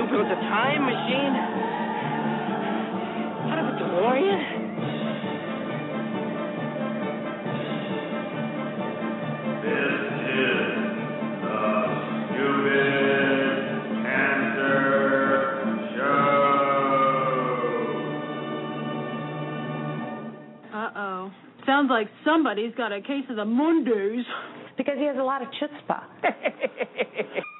you telling built a time machine? Out of a DeLorean? This is the Stupid Cancer Show. Uh-oh. Sounds like somebody's got a case of the Mondays. Because he has a lot of chutzpah.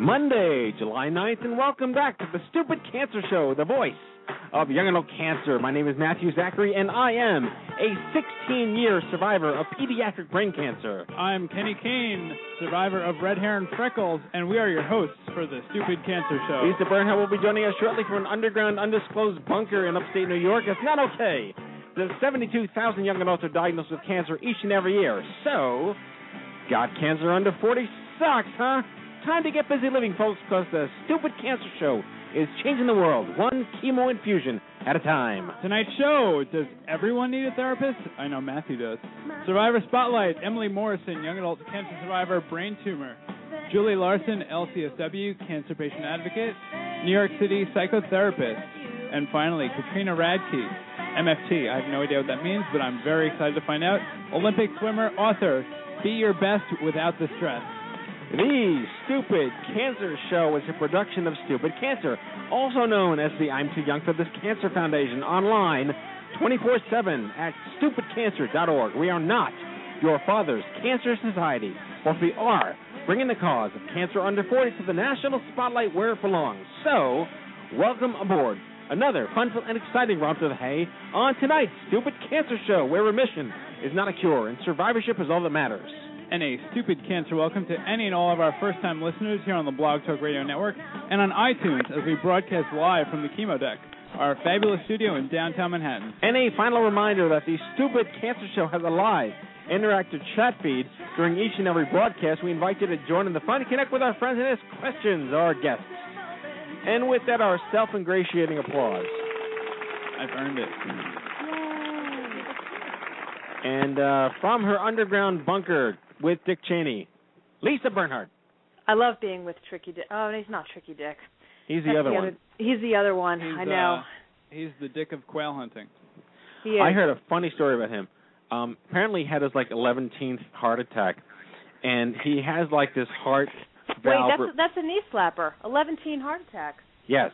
Monday, July 9th, and welcome back to the Stupid Cancer Show, the voice of young adult cancer. My name is Matthew Zachary, and I am a 16 year survivor of pediatric brain cancer. I'm Kenny Kane, survivor of red hair and freckles, and we are your hosts for the Stupid Cancer Show. Lisa Bernhardt will be joining us shortly from an underground, undisclosed bunker in upstate New York. It's not okay. The 72,000 young adults are diagnosed with cancer each and every year. So, got cancer under 40 sucks, huh? Time to get busy living, folks, because the Stupid Cancer Show is changing the world one chemo infusion at a time. Tonight's show, does everyone need a therapist? I know Matthew does. Survivor Spotlight, Emily Morrison, young adult cancer survivor, brain tumor. Julie Larson, LCSW, cancer patient advocate. New York City psychotherapist. And finally, Katrina Radke, MFT. I have no idea what that means, but I'm very excited to find out. Olympic swimmer, author, Be Your Best Without the Stress. The Stupid Cancer Show is a production of Stupid Cancer, also known as the I'm Too Young for This Cancer Foundation, online 24 7 at stupidcancer.org. We are not your father's cancer society, but we are bringing the cause of cancer under 40 to the national spotlight where it belongs. So, welcome aboard. Another fun and exciting romp the hay on tonight's Stupid Cancer Show, where remission is not a cure and survivorship is all that matters and a stupid cancer welcome to any and all of our first time listeners here on the Blog Talk Radio Network and on iTunes as we broadcast live from the Chemo Deck, our fabulous studio in downtown Manhattan. And a final reminder that the Stupid Cancer Show has a live interactive chat feed during each and every broadcast. We invite you to join in the fun and connect with our friends and ask questions, our guests. And with that, our self ingratiating applause. I've earned it. And uh, from her underground bunker with Dick Cheney, Lisa Bernhardt. I love being with Tricky Dick. Oh, he's not Tricky Dick. He's the That's other the one. Other, he's the other one. He's, I know. Uh, he's the dick of quail hunting. He is. I heard a funny story about him. Um, apparently, he had his like 11th heart attack, and he has like this heart Wait, valve. that's that's a knee slapper. Eleven heart attack. yes,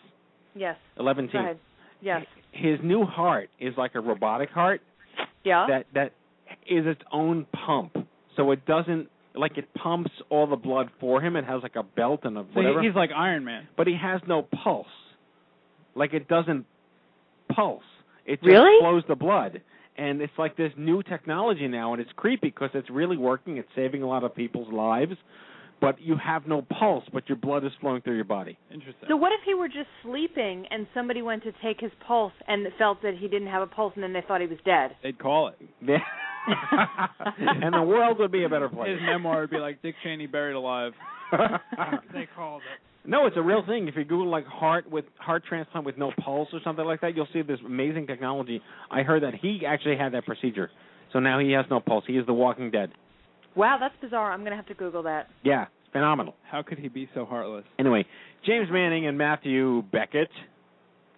Yes. 11th. Go ahead. Yes. His new heart is like a robotic heart Yeah. that that is its own pump, so it doesn't like it pumps all the blood for him. It has like a belt and a So whatever. he- he's like Iron Man. but he has no pulse. Like it doesn't pulse. It just Really? flows the blood. And it's like this new technology now, and it's creepy because it's really working. It's saving a lot of people's lives, but you have no pulse, but your blood is flowing through your body. Interesting. So what if he were just sleeping and somebody went to take his pulse and felt that he didn't have a pulse and then they thought he was dead? They'd call it. Yeah. and the world would be a better place. His memoir would be like Dick Cheney buried alive. they called it. No, it's a real thing. If you Google like heart with heart transplant with no pulse or something like that, you'll see this amazing technology. I heard that he actually had that procedure, so now he has no pulse. He is the Walking Dead. Wow, that's bizarre. I'm gonna have to Google that. Yeah, it's phenomenal. How could he be so heartless? Anyway, James Manning and Matthew Beckett,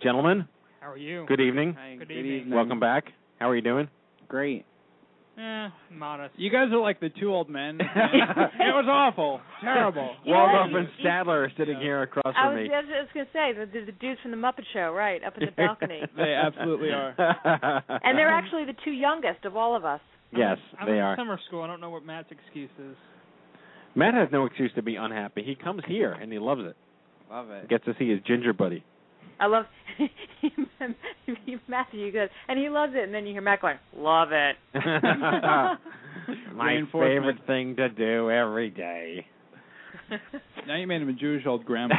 gentlemen, How are you? good evening. Good evening. Welcome back. How are you doing? Great. Eh, modest. You guys are like the two old men. it was awful, terrible. Waldorf and Statler are sitting here across I from was, me. I was just gonna say the, the, the dudes from the Muppet Show, right up in the balcony, They absolutely are. and they're actually the two youngest of all of us. yes, I'm they in are. summer school. I don't know what Matt's excuse is. Matt has no excuse to be unhappy. He comes here and he loves it. Love it. Gets to see his ginger buddy. I love Matthew. You good, and he loves it. And then you hear Matt going, "Love it." My favorite thing to do every day. Now you made him a Jewish old grandma.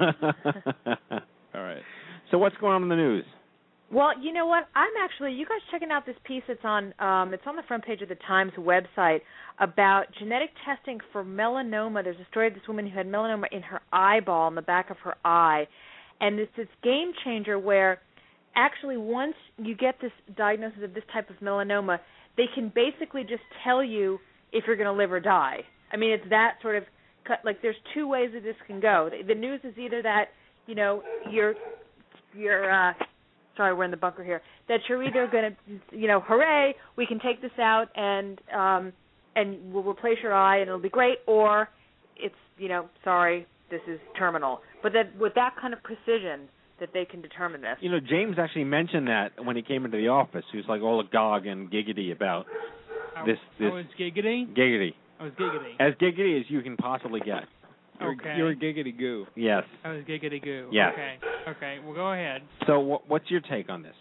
All right. So what's going on in the news? Well, you know what? I'm actually you guys checking out this piece that's on um it's on the front page of the Times website about genetic testing for melanoma. There's a story of this woman who had melanoma in her eyeball in the back of her eye. And it's this game changer where actually once you get this diagnosis of this type of melanoma, they can basically just tell you if you're going to live or die. I mean, it's that sort of cut like there's two ways that this can go. The, the news is either that, you know, you're you're uh sorry, we're in the bunker here. That you're either going to, you know, hooray, we can take this out and um and we'll replace your eye and it'll be great, or it's, you know, sorry, this is terminal. But that with that kind of precision that they can determine this. You know, James actually mentioned that when he came into the office. He was like all agog and giggity about this this I was giggity. giggity. I was giggity. As giggity as you can possibly get. You're, Okay. you're a giggity goo. Yes. I was giggity goo. Yes. Okay. Okay. Well, go ahead. So wh- what's your take on this,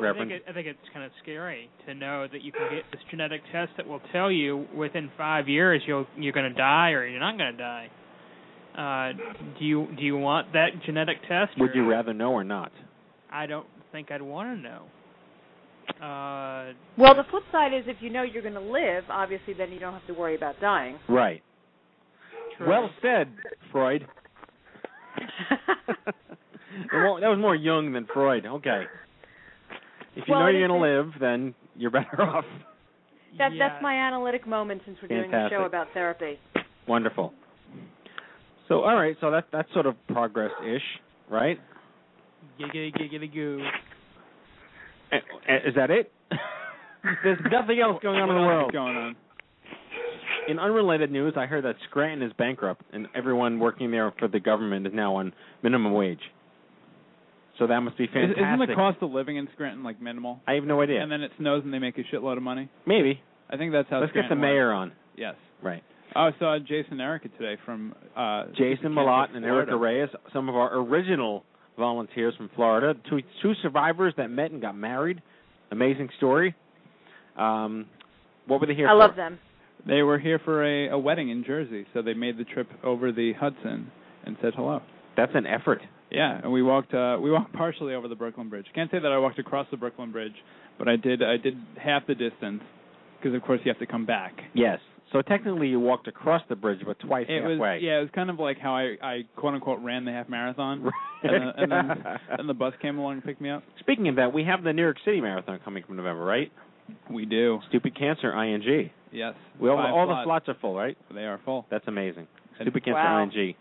Reverend? I think, it, I think it's kind of scary to know that you can get this genetic test that will tell you within five years you'll you're going to die or you're not going to die. Uh, do you do you want that genetic test? Would or- you rather know or not? I don't think I'd want to know. Uh, Well, the flip side is if you know you're going to live, obviously then you don't have to worry about dying. Right. true. Well said, Freud. That was more Jung than Freud. Okay. If you Well, know you're going to live, then you're better off. That yeah. that's my analytic moment since we're doing a show about therapy. Wonderful. So, all right. So that that's sort of progress-ish, right? Giggity giggity goo. Is that it? There's nothing else going on in the world. is going on? In unrelated news, I heard that Scranton is bankrupt, and everyone working there for the government is now on minimum wage. So that must be fantastic. isn't the cost of living in Scranton like minimal? I have no idea. And then it snows and they make a shitload of money. Maybe. I think that's how. Let's get the mayor works. on. Yes. Right. Oh, I saw Jason and Erica today from uh Jason Kansas, Malott and Erica Reyes, some of our original volunteers from Florida, two two survivors that met and got married. Amazing story. Um, what were they here I for? love them. They were here for a, a wedding in Jersey, so they made the trip over the Hudson and said hello. That's an effort. Yeah, and we walked uh we walked partially over the Brooklyn Bridge. Can't say that I walked across the Brooklyn Bridge, but I did I did half the distance because of course you have to come back. Yes. So technically, you walked across the bridge, but twice It halfway. was yeah, it was kind of like how I I quote unquote ran the half marathon, and, then, and then and the bus came along and picked me up. Speaking of that, we have the New York City Marathon coming from November, right? We do. Stupid Cancer, ING. Yes. We all, all the slots. slots are full, right? They are full. That's amazing. And- Stupid Cancer, Wow. ING.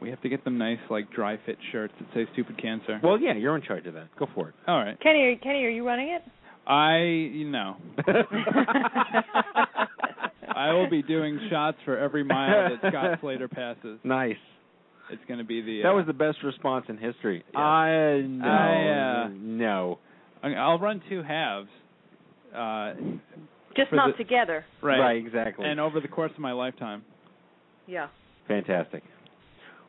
We have to get them nice like dry fit shirts that say stupid cancer. Well, yeah, you're in charge of that. Go for it. All right. Kenny, are- Kenny, are you running it? I you know I will be doing shots for every mile that Scott Slater passes. nice. It's going to be the That uh, was the best response in history. Yeah. I no, I, uh, no. I- I'll run two halves. Uh, Just not the- together. right. exactly. And over the course of my lifetime. Yeah. Fantastic.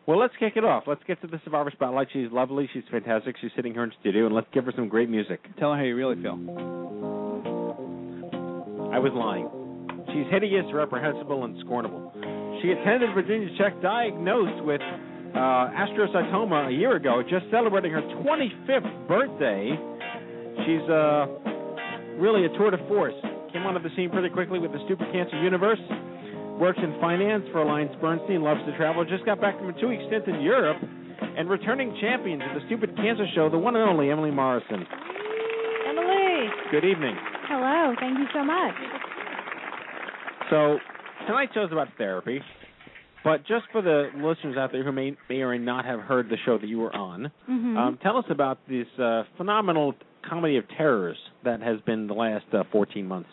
Well, let's kick it off. Let's get to the Survivor Spotlight. She's lovely. She's fantastic. She's sitting here in studio, and let's give her some great music. Tell her how you really feel. I was lying. She's hideous, reprehensible, and scornable. She attended Virginia Tech, diagnosed with uh, astrocytoma a year ago, just celebrating her 25th birthday. She's uh, really a tour de force. Came onto the scene pretty quickly with the Stupid Cancer Universe. Works in finance for Alliance Bernstein, loves to travel. Just got back from a two-week stint in Europe, and returning champion of the Stupid Cancer Show, the one and only Emily Morrison. Emily. Good evening. Hello. Thank you so much. So tonight's show is about therapy, but just for the listeners out there who may may or may not have heard the show that you were on, Mhm. um, tell us about this uh, phenomenal comedy of terrors that has been the last uh, 14 months.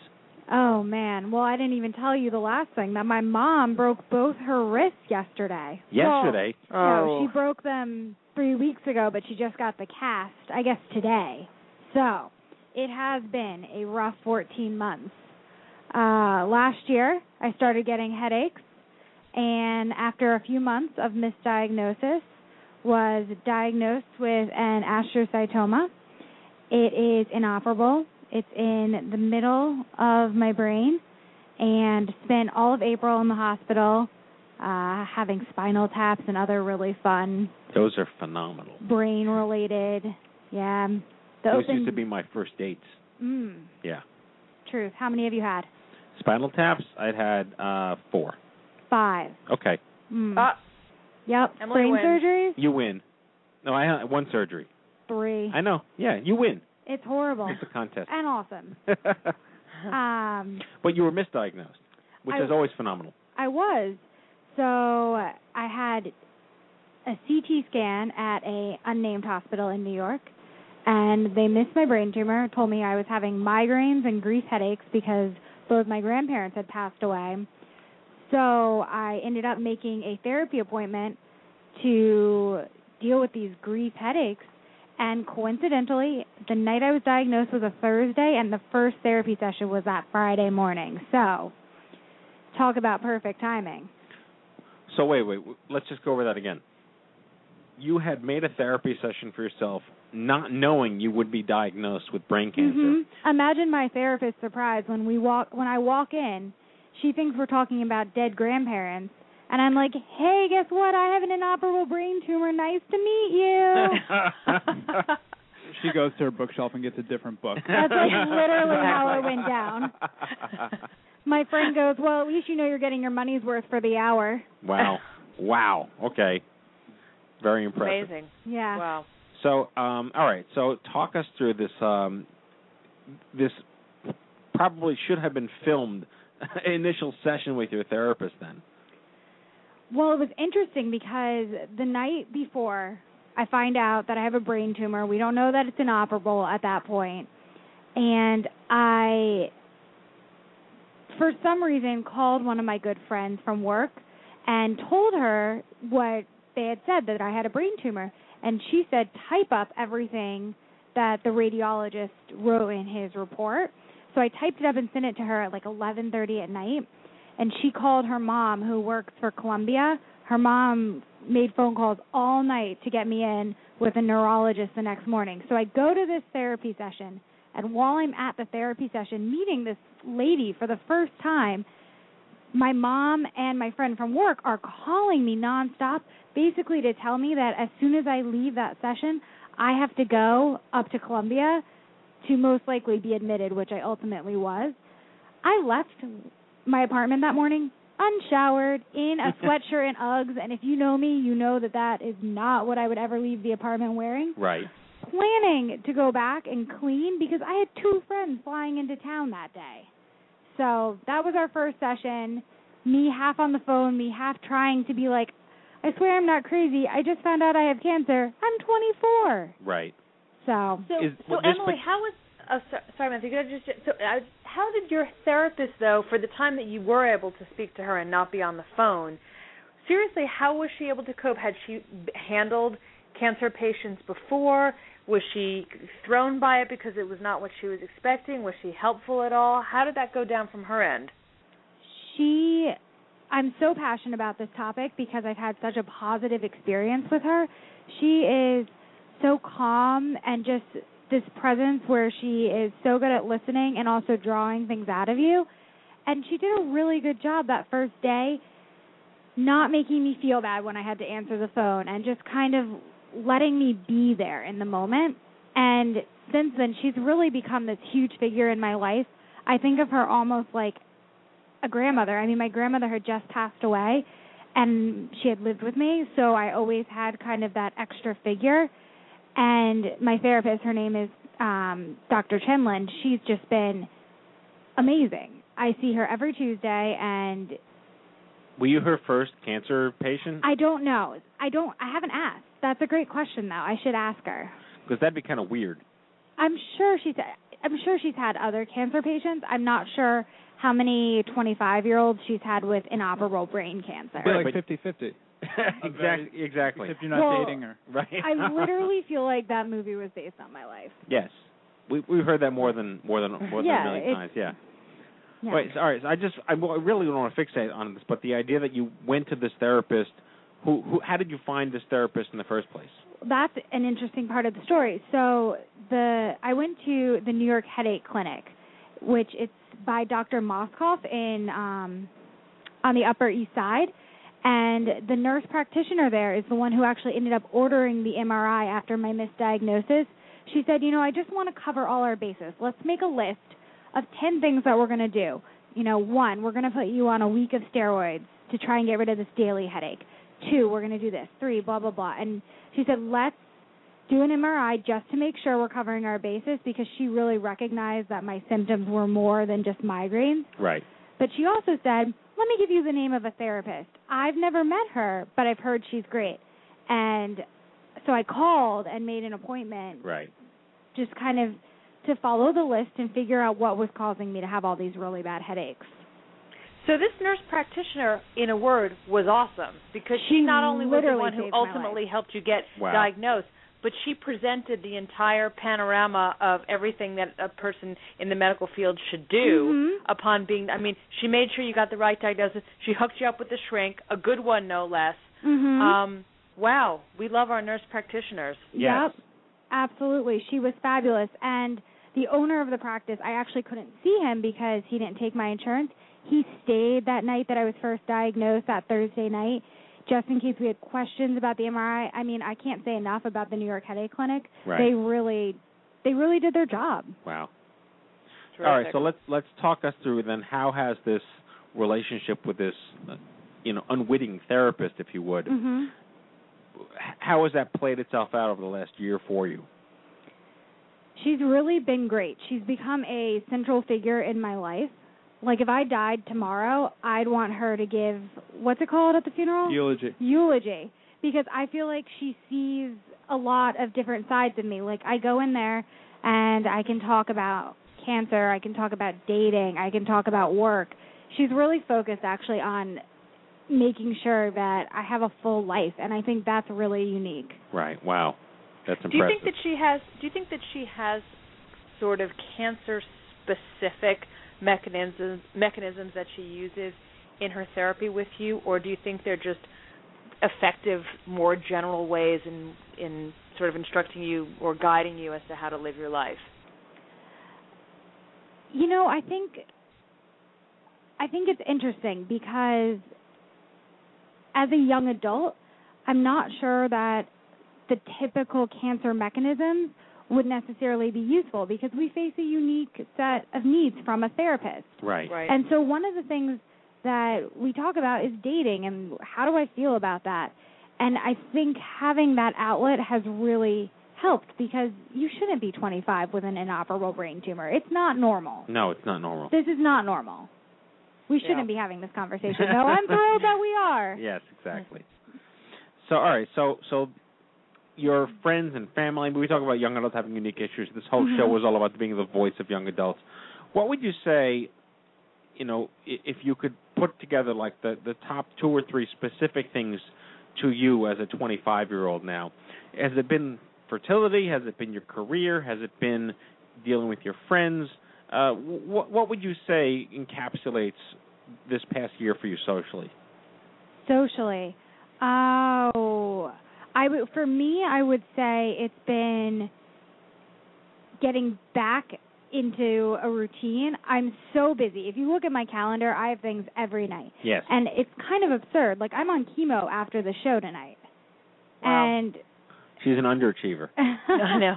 Oh man. Well, I didn't even tell you the last thing that my mom broke both her wrists yesterday. Yesterday. Well, Oh. no, she broke them three weeks ago, but she just got the cast, I guess, today. So it has been a rough 14 months. Uh, last year, I started getting headaches, and after a few months of misdiagnosis, was diagnosed with an astrocytoma. It is inoperable. It's in the middle of my brain, and spent all of April in the hospital, uh, having spinal taps and other really fun Those are phenomenal. brain related. Yeah. The Those open, used to be my first dates. Mm, Yeah. truth. How many have you had? Spinal taps, I'd had uh four. Five. Okay. Mm. Ah, yep. Emily brain wins. surgeries? You win. No, I had one surgery. Three. I know. Yeah, you win. It's horrible. It's a contest. and awesome. Um, but you were misdiagnosed, which I- is always phenomenal. I was. So I had a CT scan at a unnamed hospital in New York, and they missed my brain tumor. Told me I was having migraines and grief headaches because both my grandparents had passed away. So I ended up making a therapy appointment to deal with these grief headaches. And coincidentally, the night I was diagnosed was a Thursday, and the first therapy session was that Friday morning. So, talk about perfect timing. So wait, wait. Let's just go over that again. You had made a therapy session for yourself, not knowing you would be diagnosed with brain cancer. Mhm. Imagine my therapist's surprise when we walk when I walk in. She thinks we're talking about dead grandparents, and I'm like, "Hey, guess what? I have an inoperable brain tumor. Nice to meet you." She goes to her bookshelf and gets a different book. That's like literally how it went down. My friend goes, "Well, at least you know you're getting your money's worth for the hour." Wow. Wow. Okay. Very impressive. amazing. Yeah. Wow. So, um, all right. So, talk us through this. Um, this probably should have been filmed. Initial session with your therapist. Then. Well, it was interesting because the night before I find out that I have a brain tumor, we don't know that it's inoperable at that point, and I, for some reason, called one of my good friends from work and told her what they had said that I had a brain tumor, and she said type up everything that the radiologist wrote in his report. So I typed it up and sent it to her at like 11:30 at night and she called her mom who works for Columbia. Her mom made phone calls all night to get me in with a neurologist the next morning. So I go to this therapy session and while I'm at the therapy session meeting this lady for the first time, my mom and my friend from work are calling me nonstop basically to tell me that as soon as I leave that session, I have to go up to Columbia to most likely be admitted, which I ultimately was. I left my apartment that morning unshowered in a sweatshirt and Uggs and if you know me, you know that that is not what I would ever leave the apartment wearing. Right. Planning to go back and clean because I had two friends flying into town that day. So, that was our first session. Me half on the phone, me half trying to be like, I swear I'm not crazy. I just found out I have cancer. I'm 24. Right. So, So, Is- so well, Emily, pic- how was? Oh, so, sorry, Matthew. Could I just? So, uh, how did your therapist, though, for the time that you were able to speak to her and not be on the phone, seriously, how was she able to cope? Had she handled cancer patients before? Was she thrown by it because it was not what she was expecting? Was she helpful at all? How did that go down from her end? she I'm so passionate about this topic because I've had such a positive experience with her. She is so calm and just this presence where she is so good at listening and also drawing things out of you. And she did a really good job that first day not making me feel bad when I had to answer the phone and just kind of letting me be there in the moment. And since then, she's really become this huge figure in my life. I think of her almost like a grandmother. I mean, my grandmother had just passed away and she had lived with me, so I always had kind of that extra figure. And my therapist, her name is um Dr. Chenlin. She's just been amazing. I see her every Tuesday and Were you her first cancer patient? I don't know. I don't I haven't asked. That's a great question though. I should ask her. Because that'd be kind of weird. I'm sure she's I'm sure she's had other cancer patients. I'm not sure how many 25 year olds she's had with inoperable brain cancer. It'd be like fifty-fifty. exactly. Exactly. Except you're not Well, dating her. Right. I literally feel like that movie was based on my life. Yes. We we've heard that more than more than more than Yeah, a million times. Yeah. Yeah. Wait. So, all right. So I just I, well, I really don't want to fixate on this, but the idea that you went to this therapist, who who how did you find this therapist in the first place? That's an interesting part of the story. So the I went to the New York Headache Clinic, which it's by Dr. Mauskop in um on the Upper East Side. And the nurse practitioner there is the one who actually ended up ordering the MRI after my misdiagnosis. She said, "You know, I just want to cover all our bases. Let's make a list of 10 things that we're going to do. You know, one, we're going to put you on a week of steroids to try and get rid of this daily headache. Two, we're going to do this. Three, blah blah blah." And she said, "Let's do an MRI just to make sure we're covering our bases because she really recognized that my symptoms were more than just migraines." Right. But she also said, "Let me give you the name of a therapist. I've never met her, but I've heard she's great." And so I called and made an appointment Right. just kind of to follow the list and figure out what was causing me to have all these really bad headaches. So this nurse practitioner, in a word, was awesome because she, She not only was the one who ultimately helped you get Wow. diagnosed, but she presented the entire panorama of everything that a person in the medical field should do Mhm. upon being. I mean, she made sure you got the right diagnosis. She hooked you up with the shrink, a good one, no less. Mhm. Um, wow, we love our nurse practitioners. Yep. Absolutely. She was fabulous. And the owner of the practice, I actually couldn't see him because he didn't take my insurance. He stayed that night that I was first diagnosed, that Thursday night, just in case we had questions about the MRI. I mean, I can't say enough about the New York Headache Clinic. Right. They really they really did their job. Wow. All right. So let's let's talk us through then. How has this relationship with this, uh, you know, unwitting therapist, if you would, Mhm. how has that played itself out over the last year for you? She's really been great. She's become a central figure in my life. Like if I died tomorrow, I'd want her to give what's it called at the funeral? Eulogy. Eulogy. Because I feel like she sees a lot of different sides of me. Like I go in there and I can talk about cancer, I can talk about dating, I can talk about work. She's really focused actually on making sure that I have a full life and I think that's really unique. Right. Wow. That's impressive. Do you think that she has? Do you think that she has sort of cancer-specific mechanisms mechanisms that she uses in her therapy with you, or do you think they're just effective, more general ways in in sort of instructing you or guiding you as to how to live your life? You know, I think I think it's interesting because as a young adult, I'm not sure that the typical cancer mechanisms would necessarily be useful because we face a unique set of needs from a therapist. Right. And so one of the things that we talk about is dating and how do I feel about that? And I think having that outlet has really helped because you shouldn't be 25 with an inoperable brain tumor. It's not normal. No, it's not normal. This is not normal. We shouldn't be having this conversation. No, I'm thrilled that we are. Yes, exactly. So, all right. So, so your friends and family. We talk about young adults having unique issues. This whole show Mhm. was all about being the voice of young adults. What would you say? You know, if you could put together like the the top two or three specific things to you as a 25 year old now, has it been fertility? Has it been your career? Has it been dealing with your friends? Uh, what what would you say encapsulates this past year for you socially? Socially. Oh, I would for me I would say it's been getting back into a routine. I'm so busy. If you look at my calendar, I have things every night. Yes. And it's kind of absurd. Like I'm on chemo after the show tonight. Wow. And She's an underachiever. I know.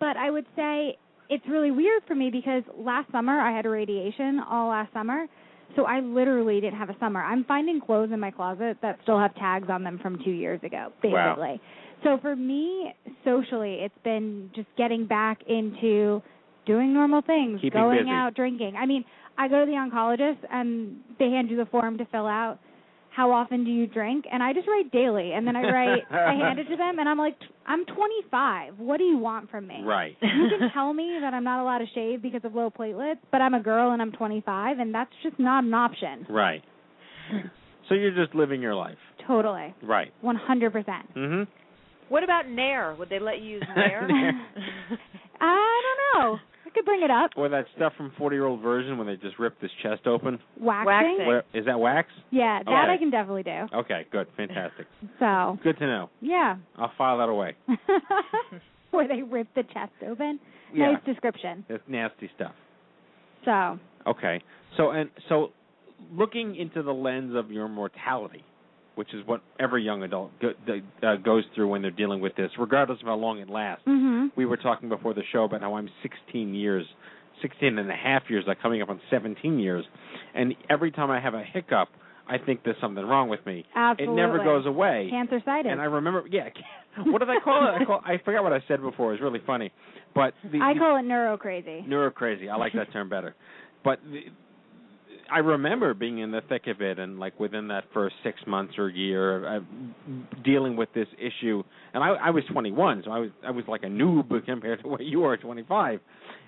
But I would say it's really weird for me because last summer I had a radiation all last summer. So I literally didn't have a summer. I'm finding clothes in my closet that still have tags on them from 2 years ago, basically. Wow. So for me, socially, it's been just getting back into doing normal things, Keeping going busy. out, drinking. I mean, I go to the oncologist and they hand you the form to fill out. How often do you drink? And I just write daily, and then I write, I hand it to them, and I'm like, I'm 25. What do you want from me? Right. You can tell me that I'm not allowed to shave because of low platelets, but I'm a girl and I'm 25, and that's just not an option. Right. So you're just living your life. Totally. Right. 100%. Mhm. What about Nair? Would they let you use Nair? I don't know. I could bring it up. Or that stuff from 40 year old Virgin when they just ripped his chest open. Waxing? Where, is that wax? Yeah, that Okay. I can definitely do. Okay, good. Fantastic. So, Good to know. yeah. I'll file that away. Where they rip the chest open. Yeah. Nice description. That's nasty stuff. So, Okay. So and so looking into the lens of your mortality, which is what every young adult go, uh, goes through when they're dealing with this, regardless of how long it lasts. mhm. We were talking before the show about how I'm 16 years, 16 and a half years, like coming up on 17 years, and every time I have a hiccup, I think there's something wrong with me. Absolutely. It never goes away. Cancer sighted. And I remember, yeah. What did I call it? I call. I forgot what I said before. It was really funny, but the, I call it neuro crazy. neuro crazy. I like that term better. But the, I remember being in the thick of it, and like within that first six months or year, uh, dealing with this issue. And I, I was 21, so I was I was like a noob compared to what you are 25.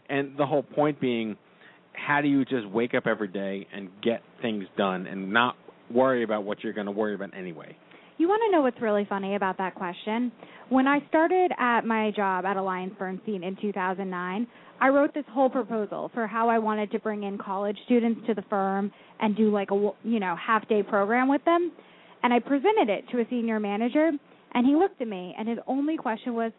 And the whole point being, how do you just wake up every day and get things done and not worry about what you're going to worry about anyway? You want to know what's really funny about that question? When I started at my job at Alliance Bernstein in 2009, I wrote this whole proposal for how I wanted to bring in college students to the firm and do like a you know half day program with them, and I presented it to a senior manager, and he looked at me, and his only question was,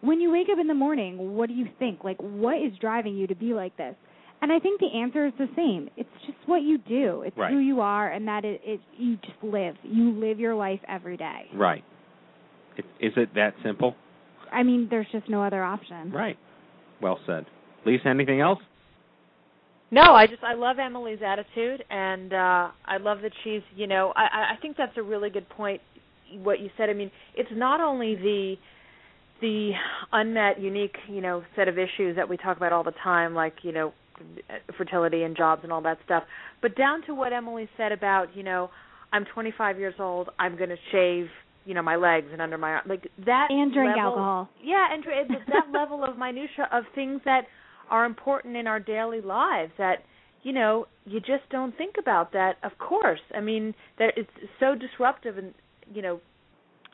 "When you wake up in the morning, what do you think? Like, what is driving you to be like this?" And I think the answer is the same. It's just what you do. It's Right. who you are, and that it, it you just live. You live your life every day. Right. It, is it that simple? I mean, there's just no other option. Right. Well said. Lisa, anything else? No, I just I love Emily's attitude, and uh I love that she's you know I I- think that's a really good point. What you said, I mean, it's not only the the unmet, unique you know set of issues that we talk about all the time, like you know fertility and jobs and all that stuff, but down to what Emily said about you know I'm 25 years old, I'm going to shave you know my legs and under my arm like that And drink level- alcohol. yeah and that level of minutia of things that are important in our daily lives that you know you just don't think about that of course i mean that it's so disruptive and you know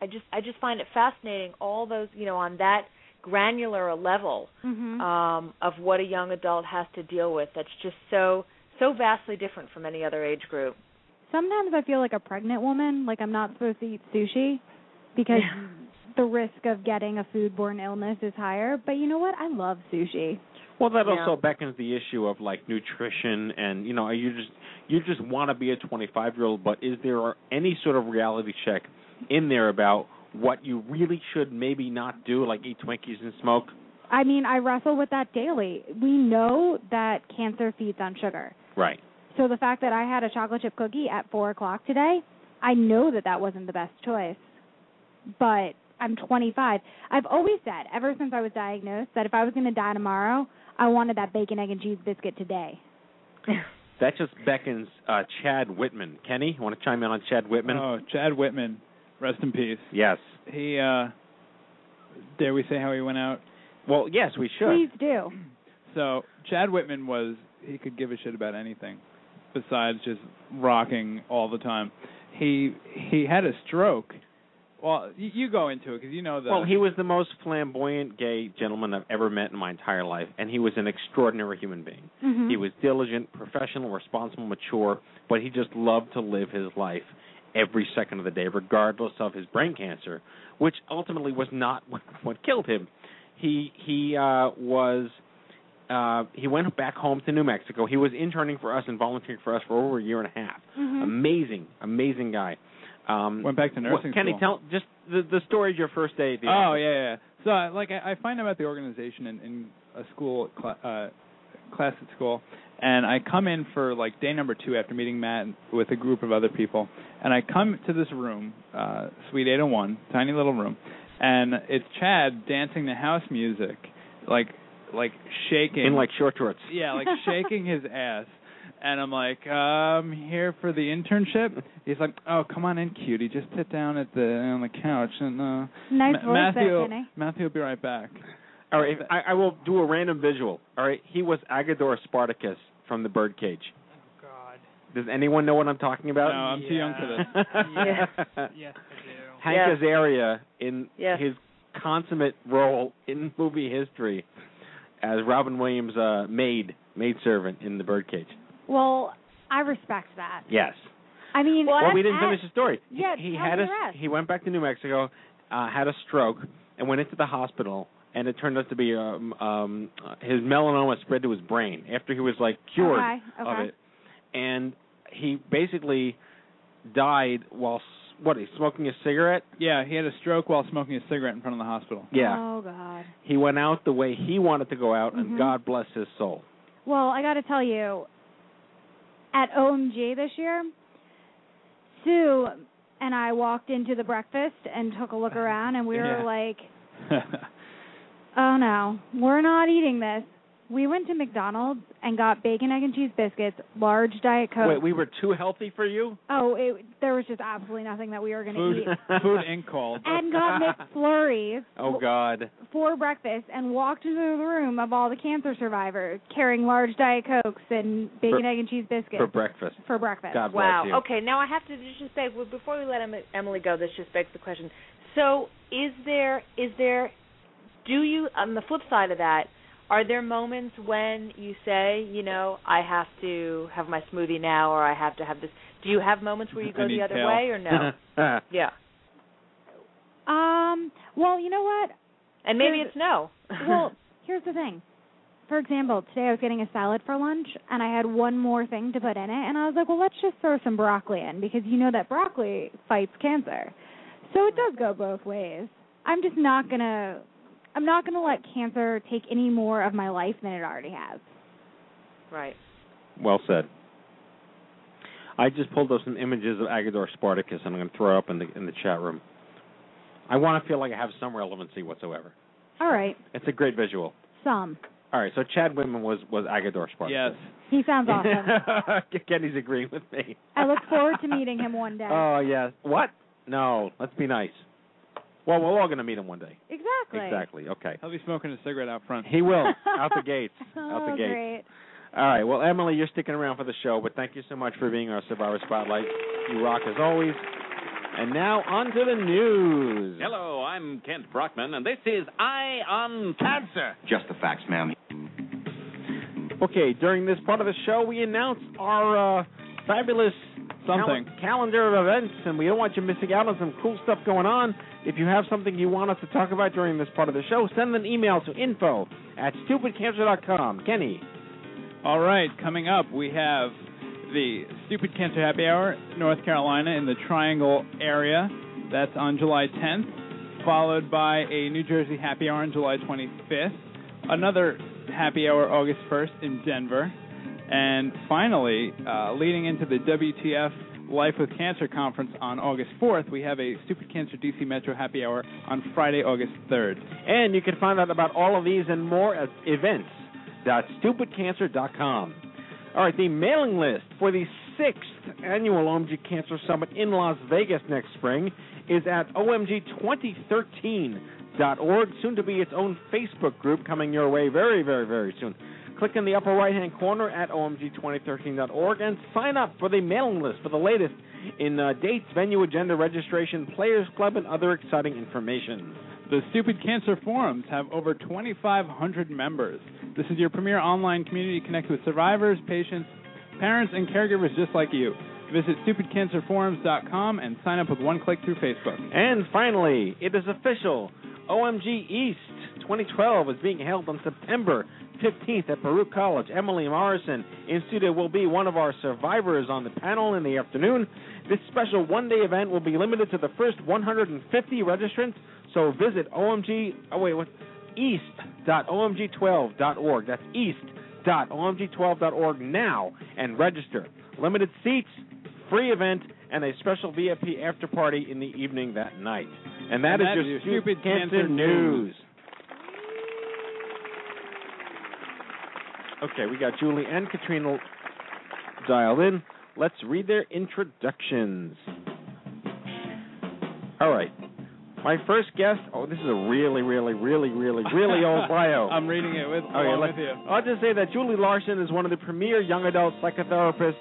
i just i just find it fascinating all those you know on that granular a level Mhm. um of what a young adult has to deal with that's just so so vastly different from any other age group Sometimes I feel like a pregnant woman, like I'm not supposed to eat sushi because Yeah. the risk of getting a foodborne illness is higher. But you know what? I love sushi. Well, that Yeah. also beckons the issue of like nutrition, and you know, you just you just want to be a 25 year old, but is there any sort of reality check in there about what you really should maybe not do, like eat Twinkies and smoke? I mean, I wrestle with that daily. We know that cancer feeds on sugar. Right. So the fact that I had a chocolate chip cookie at four o'clock today, I know that that wasn't the best choice. But I'm 25. I've always said, ever since I was diagnosed, that if I was going to die tomorrow, I wanted that bacon, egg, and cheese biscuit today. That just beckons uh, Chad Whitman. Kenny, you want to chime in on Chad Whitman? Oh, Chad Whitman, rest in peace. Yes. He, uh, dare we say how he went out? Well, yes, we should. Please do. So Chad Whitman was he could give a shit about anything besides just rocking all the time. He he had a stroke. Well, you, you go into it because you know the. Well, he was the most flamboyant gay gentleman I've ever met in my entire life, and he was an extraordinary human being. Mhm. He was diligent, professional, responsible, mature, but he just loved to live his life every second of the day, regardless of his brain cancer, which ultimately was not what, what killed him. He he uh, was uh, he went back home to New Mexico. He was interning for us and volunteering for us for over a year and a half. Mhm. Amazing, amazing guy. Um, Went back to nursing what- Kenny, school. tell just the the story of your first day. At the Oh office. yeah, yeah. So like I, I find out about the organization in, in a school cl- uh, class at school, and I come in for like day number two after meeting Matt with a group of other people, and I come to this room, uh, Suite 801, tiny little room, and it's Chad dancing the house music, like like shaking in like short shorts. yeah, like shaking his ass. And I'm like, um, here for the internship. He's like, oh, come on in, cutie. Just sit down at the on the couch, and uh, Nice Ma- Matthew, there, Kenny. Matthew will be right back. All right, I, I will do a random visual. All right, he was Agador Spartacus from the Birdcage. God. Does anyone know what I'm talking about? No, I'm too young for this. Yes. yes, I do. Hank Yes. Azaria in Yes. his consummate role in movie history as Robin Williams' uh, maid maidservant in the Birdcage. Well, I respect that. Yes. I mean, Well, at- we didn't finish the story. He- Yeah, he, had a he went back to New Mexico, uh, had a stroke, and went into the hospital. And it turned out to be um, um, his melanoma spread to his brain after he was like cured Okay, of it, and he basically died while what he's smoking a cigarette. Yeah, he had a stroke while smoking a cigarette in front of the hospital. Yeah, Oh God. he went out the way he wanted to go out, Mhm. and God bless his soul. Well, I got to tell you, at OMG this year, Sue and I walked into the breakfast and took a look around, and we were Yeah. like, "Oh no, we're not eating this." We went to McDonald's and got bacon, egg, and cheese biscuits, large diet coke. Wait, we were too healthy for you? oh, it, there was just absolutely nothing that we were going to eat. Food Inc. called. And got McFlurries Oh God. for breakfast and walked into the room of all the cancer survivors carrying large diet cokes and bacon, For- egg, and cheese biscuits For breakfast. for breakfast. God bless Wow. you. Okay, now I have to just beg well, before we let Emily go. This just begs the question. So, is there is there do you on the flip side of that? Are there moments when you say, you know, I have to have my smoothie now, or I have to have this? Do you have moments where you go the other kale. way, or no? yeah. Um. Well, you know what? And maybe Here's- it's no. well, here's the thing. For example, today I was getting a salad for lunch, and I had one more thing to put in it, and I was like, well, let's just throw some broccoli in because you know that broccoli fights cancer. So it does go both ways. I'm just not gonna. I'm not gonna let cancer take any more of my life than it already has. right. Well said. I just pulled up some images of Agador Spartacus, and I'm going to throw it up in the in the chat room. I want to feel like I have some relevancy whatsoever. All right, It's a great visual. some. All right, so Chad Whitman was was Agador Spartacus. Yes. He sounds awesome. Kenny's agreeing with me. I look forward to meeting him one day. Oh yes. What? No. Let's be nice. Well, we're all going to meet him one day. exactly. Exactly. Okay. He'll be smoking a cigarette out front. He will out the gates. Out oh, the gates. great. All right. Well, Emily, you're sticking around for the show, but thank you so much for being our Survivor Spotlight. You rock as always. And now on to the news. Hello, I'm Kent Brockman, and this is Eye on Cancer. Just the facts, ma'am. Okay, during this part of the show, we announce our uh, fabulous Something. cal- calendar of events, and we don't want you missing out on some cool stuff going on. If you have something you want us to talk about during this part of the show, send an email to info at stupidcancer.com. Kenny. All right, coming up, we have the Stupid Cancer Happy Hour, North Carolina, in the Triangle area. That's on July 10th, followed by a New Jersey Happy Hour on July 25th, another Happy Hour August 1st in Denver, and finally, uh, leading into the WTF Life with Cancer conference on August 4th, we have a Stupid Cancer DC Metro Happy Hour on Friday, August 3rd. And you can find out about all of these and more at events.stupidcancer.com. All right, the mailing list for the sixth annual OMG Cancer Summit in Las Vegas next spring is at omg2013.org, soon to be its own Facebook group coming your way very, very, very soon. Click in the upper right hand corner at omg2013.org and sign up for the mailing list for the latest in uh, dates, venue, agenda, registration, players club, and other exciting information. The Stupid Cancer Forums have over 2,500 members. This is your premier online community connected with survivors, patients, parents, and caregivers just like you. Visit stupidcancerforums.com and sign up with one click through Facebook. And finally, it is official. OMG East 2012 is being held on September 15th at Baruch College. Emily Morrison in studio will be one of our survivors on the panel in the afternoon. This special one day event will be limited to the first 150 registrants, so visit OMG, oh wait, what? east.omg12.org. That's east.omg12.org now and register. Limited seats, free event, and a special VIP after party in the evening that night. And that And is that your is your stupid, Stupid cancer, Cancer news. News. Okay, we got Julie and Katrina dialed in. Let's read their introductions. All right. My first guest. Oh, this is a really, really, really, really, really old bio. I'm reading it with, Okay, let's- with you. I'll just say that Julie Larson is one of the premier young adult psychotherapists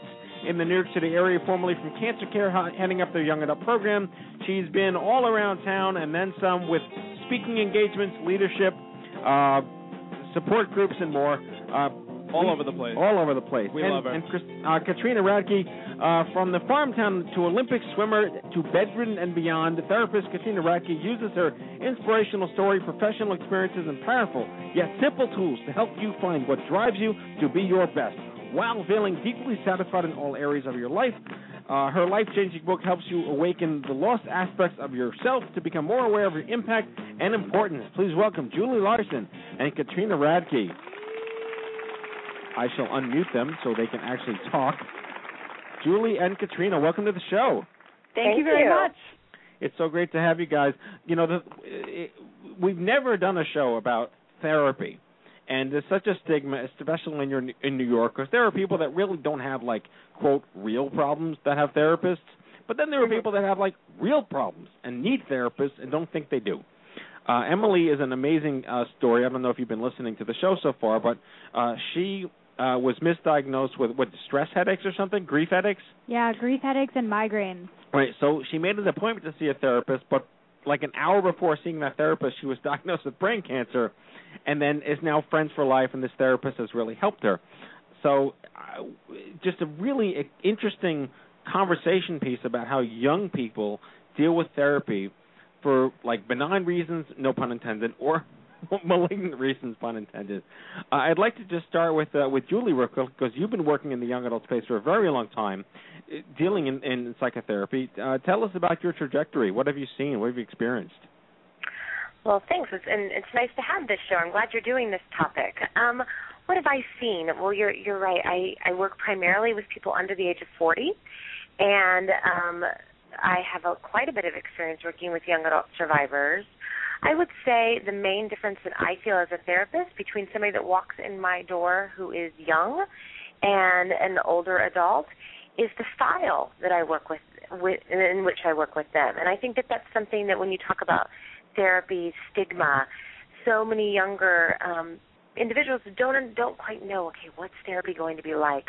in the New York City area, formerly from Cancer Care, heading up their young adult program. She's been all around town and then some with speaking engagements, leadership, uh, support groups, and more. Uh, All we- over the place. All over the place. We and, love her. And uh, Katrina Radke, uh, from the farm town to Olympic swimmer to bedridden and beyond, the therapist Katrina Radke uses her inspirational story, professional experiences, and powerful yet simple tools to help you find what drives you to be your best while feeling deeply satisfied in all areas of your life. Uh, her life changing book helps you awaken the lost aspects of yourself to become more aware of your impact and importance. Please welcome Julie Larson and Katrina Radke. I shall unmute them so they can actually talk. Julie and Katrina, welcome to the show. Thank, you very much. It's so great to have you guys. You know, the, it, we've never done a show about therapy, and there's such a stigma, especially when you're in- in New York, because there are people that really don't have like quote real problems that have therapists, but then there are people that have like real problems and need therapists and don't think they do. Uh, Emily is an amazing uh, story. I don't know if you've been listening to the show so far, but uh, she uh, was misdiagnosed with what stress headaches or something, grief headaches. Yeah, grief headaches and migraines. Right. So she made an appointment to see a therapist, but like an hour before seeing that therapist, she was diagnosed with brain cancer, and then is now friends for life. And this therapist has really helped her. So, uh, just a really interesting conversation piece about how young people deal with therapy for like benign reasons, no pun intended, or malignant reasons, pun intended. Uh, I'd like to just start with uh, with Julie real quick because you've been working in the young adult space for a very long time, uh, dealing in, in psychotherapy. Uh, tell us about your trajectory. What have you seen? What have you experienced? Well, thanks, it's, and it's nice to have this show. I'm glad you're doing this topic. Um, what have I seen? Well, you're you're right. I I work primarily with people under the age of 40, and um, I have a, quite a bit of experience working with young adult survivors. I would say the main difference that I feel as a therapist between somebody that walks in my door who is young and an older adult is the style that I work with, with in which I work with them. And I think that that's something that when you talk about therapy stigma, so many younger um, individuals don't don't quite know. Okay, what's therapy going to be like?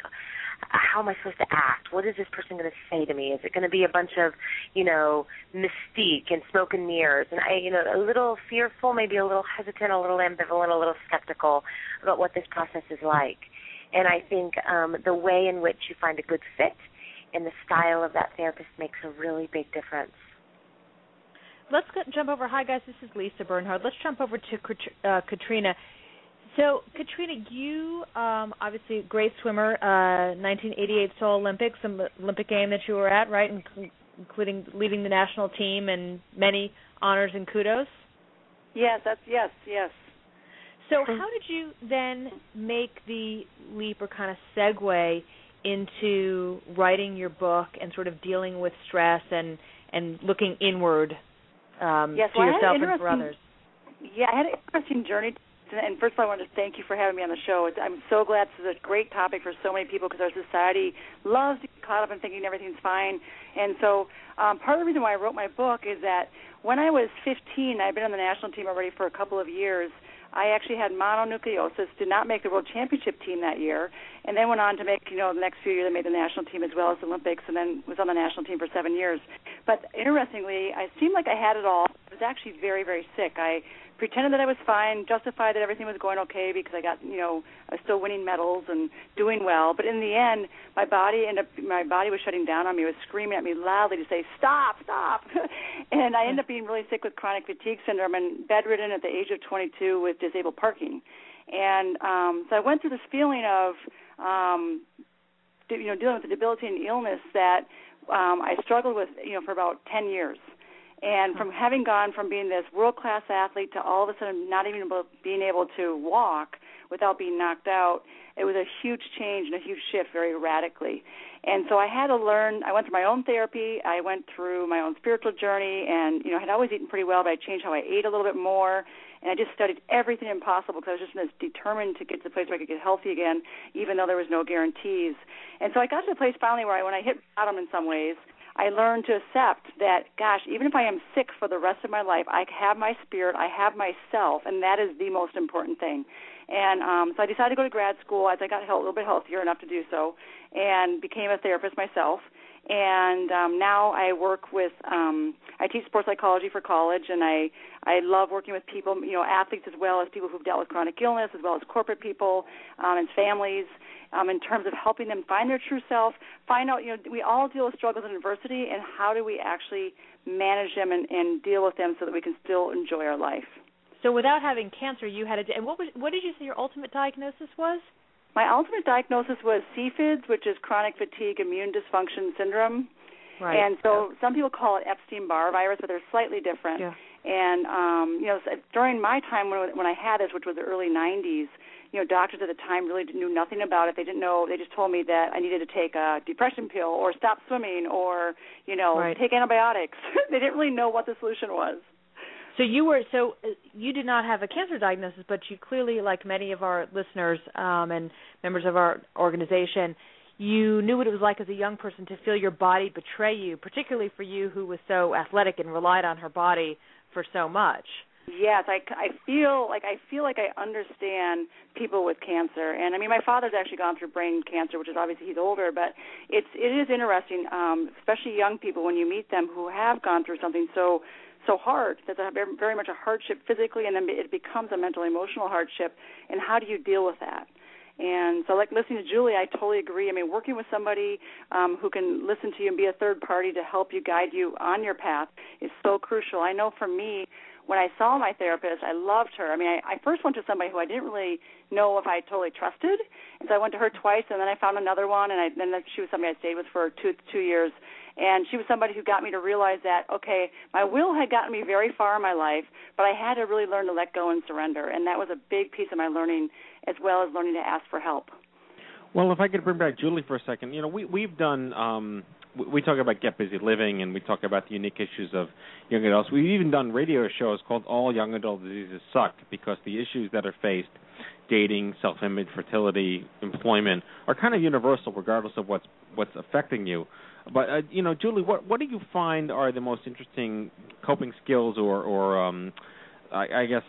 How am I supposed to act? What is this person going to say to me? Is it going to be a bunch of, you know, mystique and smoke and mirrors? And I, you know, a little fearful, maybe a little hesitant, a little ambivalent, a little skeptical about what this process is like. And I think um, the way in which you find a good fit and the style of that therapist makes a really big difference. Let's go, jump over. Hi, guys. This is Lisa Bernhard. Let's jump over to uh, Katrina. So, Katrina, you um, obviously a great swimmer, uh, 1988 Seoul Olympics, some Olympic game that you were at, right, Inc- including leading the national team and many honors and kudos. Yes, that's yes, yes. So, how did you then make the leap or kind of segue into writing your book and sort of dealing with stress and and looking inward um, Yes, to well, yourself an and for others? Yeah, I had an interesting journey. And first of all, I want to thank you for having me on the show. I'm so glad this is a great topic for so many people because our society loves to get caught up in thinking everything's fine. And so, um, part of the reason why I wrote my book is that when I was 15, I'd been on the national team already for a couple of years. I actually had mononucleosis, did not make the world championship team that year, and then went on to make, you know, the next few years I made the national team as well as the Olympics, and then was on the national team for seven years. But interestingly, I seemed like I had it all. I was actually very, very sick. I pretended that I was fine, justified that everything was going okay because I got, you know, I was still winning medals and doing well. But in the end, my body ended up, my body was shutting down on me. It was screaming at me loudly to say, "Stop, stop!" and I ended up being really sick with chronic fatigue syndrome and bedridden at the age of 22 with disabled parking. And um, so I went through this feeling of, um, you know, dealing with a debilitating illness that um, I struggled with, you know, for about 10 years. And from having gone from being this world class athlete to all of a sudden not even being able to walk without being knocked out, it was a huge change and a huge shift very radically. And so I had to learn. I went through my own therapy. I went through my own spiritual journey, and you know, I had always eaten pretty well, but I changed how I ate a little bit more. and I just studied everything impossible because I was just this determined to get to the place where I could get healthy again, even though there was no guarantees. And so I got to the place finally where I, when I hit bottom in some ways, I learned to accept that, gosh, even if I am sick for the rest of my life, I have my spirit, I have myself, and that is the most important thing. And um, so I decided to go to grad school as I got a little bit healthier enough to do so, and became a therapist myself. And um, now I work with um, I teach sports psychology for college, and I I love working with people, you know, athletes as well as people who've dealt with chronic illness, as well as corporate people um, and families um, in terms of helping them find their true self, find out, you know, we all deal with struggles and adversity, and how do we actually manage them and, and deal with them so that we can still enjoy our life. So, without having cancer, you had a. And what was what did you say your ultimate diagnosis was? My ultimate diagnosis was CFIDS, which is chronic fatigue immune dysfunction syndrome. Right. And so some people call it Epstein Barr virus, but they're slightly different. Yeah. And um, you know, during my time when when I had this, which was the early 90s, you know, doctors at the time really knew nothing about it. They didn't know. They just told me that I needed to take a depression pill or stop swimming or, you know, right. take antibiotics. they didn't really know what the solution was. So you were so uh, you did not have a cancer diagnosis, but you clearly, like many of our listeners um, and members of our organization, you knew what it was like as a young person to feel your body betray you, particularly for you who was so athletic and relied on her body for so much. Yes, I, I feel like I feel like I understand people with cancer, and I mean my father's actually gone through brain cancer, which is obviously he's older, but it's it is interesting, um, especially young people when you meet them who have gone through something so so hard. A very, very much a hardship physically, and then it becomes a mental emotional hardship. And how do you deal with that? And so, like listening to Julie, I totally agree. I mean, working with somebody um, who can listen to you and be a third party to help you guide you on your path is so crucial. I know for me, when I saw my therapist, I loved her. I mean, I, I first went to somebody who I didn't really know if I totally trusted, and so I went to her twice, and then I found another one, and I, then she was somebody I stayed with for two two years, and she was somebody who got me to realize that okay, my will had gotten me very far in my life, but I had to really learn to let go and surrender, and that was a big piece of my learning, as well as learning to ask for help. Well, if I could bring back Julie for a second, you know, we we've done um we talk about get busy living and we talk about the unique issues of young adults. We've even done radio shows called All Young Adult Diseases Suck because the issues that are faced dating, self-image, fertility, employment are kind of universal regardless of what's what's affecting you. But uh, you know, Julie, what what do you find are the most interesting coping skills or or um I, I guess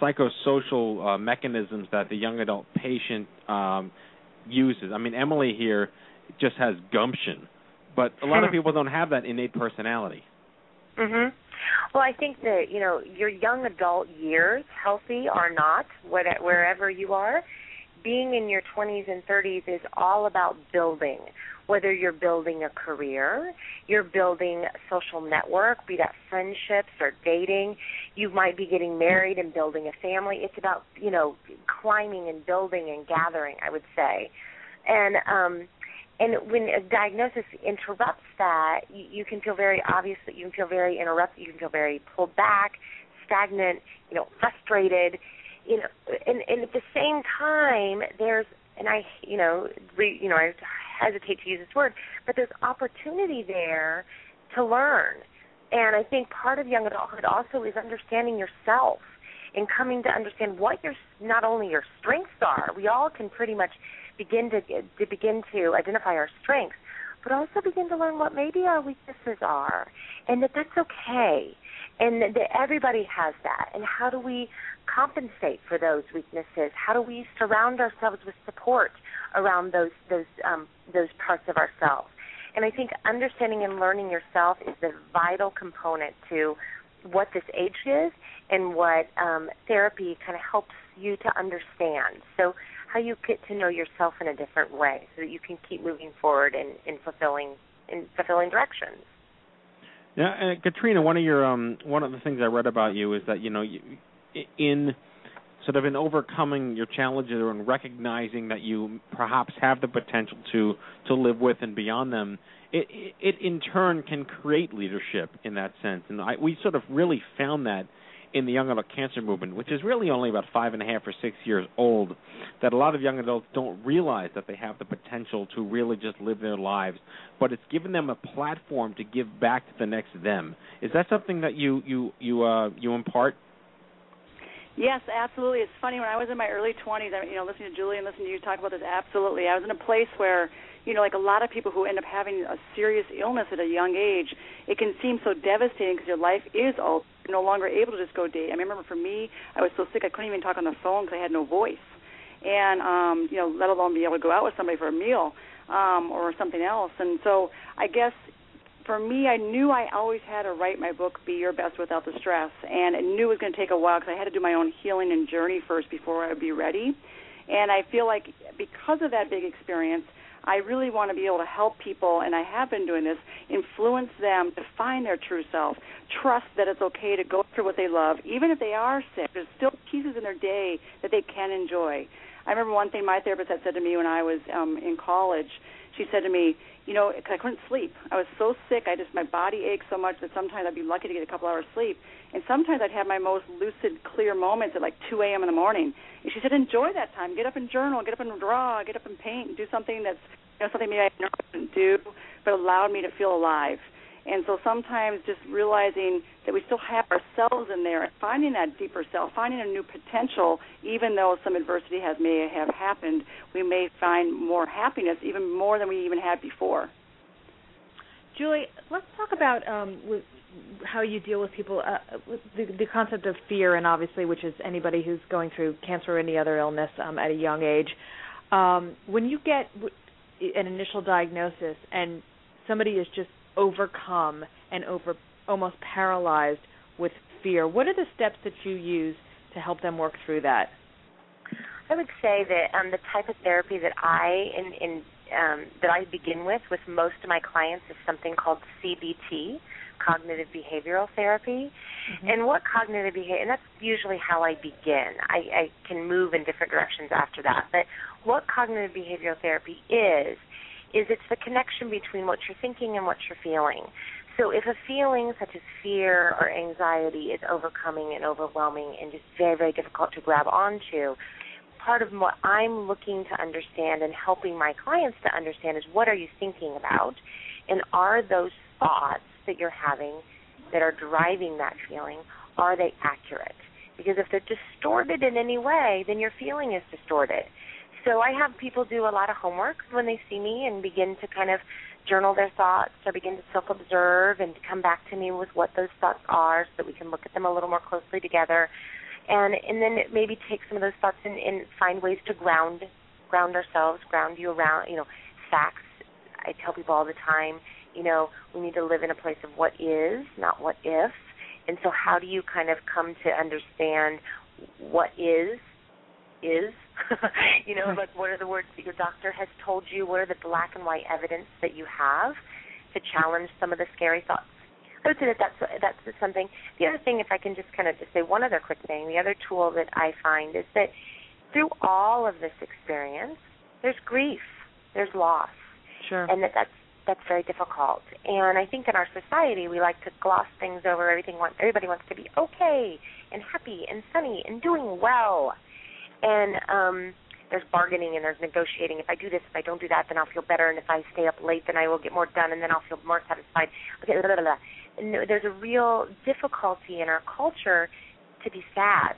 psychosocial uh, mechanisms that the young adult patient um uses? I mean, Emily here just has gumption but a lot of people don't have that innate personality. Mhm. Well, I think that you know your young adult years, healthy or not, wherever you are, being in your 20s and 30s is all about building. Whether you're building a career, you're building social network, be that friendships or dating, you might be getting married and building a family. It's about you know climbing and building and gathering. I would say, and um and when a diagnosis interrupts that, you, you can feel very obvious that you can feel very interrupted. You can feel very pulled back, stagnant, you know, frustrated. You know, and, and at the same time, there's and I, you know, re, you know, I hesitate to use this word, but there's opportunity there to learn. And I think part of young adulthood also is understanding yourself and coming to understand what your not only your strengths are. We all can pretty much begin to to begin to identify our strengths, but also begin to learn what maybe our weaknesses are, and that that's okay, and that everybody has that. And how do we compensate for those weaknesses? How do we surround ourselves with support around those those um, those parts of ourselves? And I think understanding and learning yourself is the vital component to what this age is and what um, therapy kind of helps you to understand. So how you get to know yourself in a different way so that you can keep moving forward in, in fulfilling in fulfilling directions. Yeah, and Katrina, one of your um one of the things I read about you is that you know you, in sort of in overcoming your challenges or in recognizing that you perhaps have the potential to to live with and beyond them, it it in turn can create leadership in that sense. And I, we sort of really found that in the young adult cancer movement, which is really only about five and a half or six years old, that a lot of young adults don't realize that they have the potential to really just live their lives, but it's given them a platform to give back to the next them. Is that something that you you you uh, you impart? Yes, absolutely. It's funny when I was in my early 20s, I, you know, listening to Julie and listening to you talk about this. Absolutely, I was in a place where, you know, like a lot of people who end up having a serious illness at a young age, it can seem so devastating because your life is all no longer able to just go date. I remember for me, I was so sick I couldn't even talk on the phone because I had no voice, and um, you know, let alone be able to go out with somebody for a meal um, or something else. And so, I guess for me, I knew I always had to write my book, Be Your Best Without the Stress, and I knew it was going to take a while because I had to do my own healing and journey first before I would be ready. And I feel like because of that big experience, I really want to be able to help people, and I have been doing this, influence them to find their true self, trust that it's okay to go through what they love, even if they are sick. There's still pieces in their day that they can enjoy. I remember one thing my therapist had said to me when I was um, in college. She said to me, you know, I couldn't sleep. I was so sick. I just my body ached so much that sometimes I'd be lucky to get a couple hours sleep, and sometimes I'd have my most lucid, clear moments at like 2 a.m. in the morning. And she said, enjoy that time. Get up and journal. Get up and draw. Get up and paint. Do something that's you know something maybe I never couldn't do, but allowed me to feel alive. And so sometimes just realizing that we still have ourselves in there finding that deeper self, finding a new potential, even though some adversity has may have happened, we may find more happiness, even more than we even had before. Julie, let's talk about um, how you deal with people uh, the, the concept of fear, and obviously, which is anybody who's going through cancer or any other illness um, at a young age. Um, when you get an initial diagnosis and somebody is just overcome and over almost paralyzed with fear, what are the steps that you use to help them work through that? I would say that um, the type of therapy that I in, in um, that I begin with with most of my clients is something called CBT, cognitive behavioral therapy. Mm-hmm. And what cognitive behavior, and that's usually how I begin. I, I can move in different directions after that. But what cognitive behavioral therapy is, is it's the connection between what you're thinking and what you're feeling. So if a feeling such as fear or anxiety is overcoming and overwhelming and just very, very difficult to grab onto, part of what I'm looking to understand and helping my clients to understand is what are you thinking about? And are those thoughts that you're having that are driving that feeling, are they accurate? Because if they're distorted in any way, then your feeling is distorted. So I have people do a lot of homework when they see me and begin to kind of journal their thoughts or begin to self observe and come back to me with what those thoughts are so that we can look at them a little more closely together and and then maybe take some of those thoughts and, and find ways to ground ground ourselves, ground you around you know facts. I tell people all the time, you know, we need to live in a place of what is, not what if. And so, how do you kind of come to understand what is is? you know, like what are the words that your doctor has told you? What are the black and white evidence that you have to challenge some of the scary thoughts I would say that that's that's something. The other thing, if I can just kind of just say one other quick thing, the other tool that I find is that through all of this experience, there's grief, there's loss, sure, and that that's that's very difficult. And I think in our society, we like to gloss things over. Everything wants everybody wants to be okay and happy and sunny and doing well, and um there's bargaining and there's negotiating. If I do this, if I don't do that, then I'll feel better. And if I stay up late, then I will get more done, and then I'll feel more satisfied. Okay, blah, blah, blah there's a real difficulty in our culture to be sad,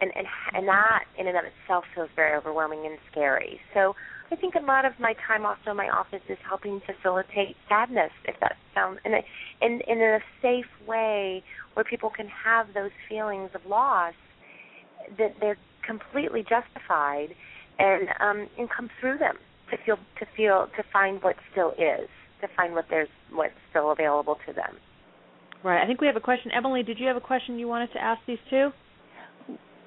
and and and that in and of itself feels very overwhelming and scary. So I think a lot of my time also in my office is helping facilitate sadness, if that sounds in a, in in a safe way where people can have those feelings of loss that they're completely justified and um and come through them to feel to feel to find what still is to find what there's what's still available to them Right. I think we have a question. Emily, did you have a question you wanted to ask these two?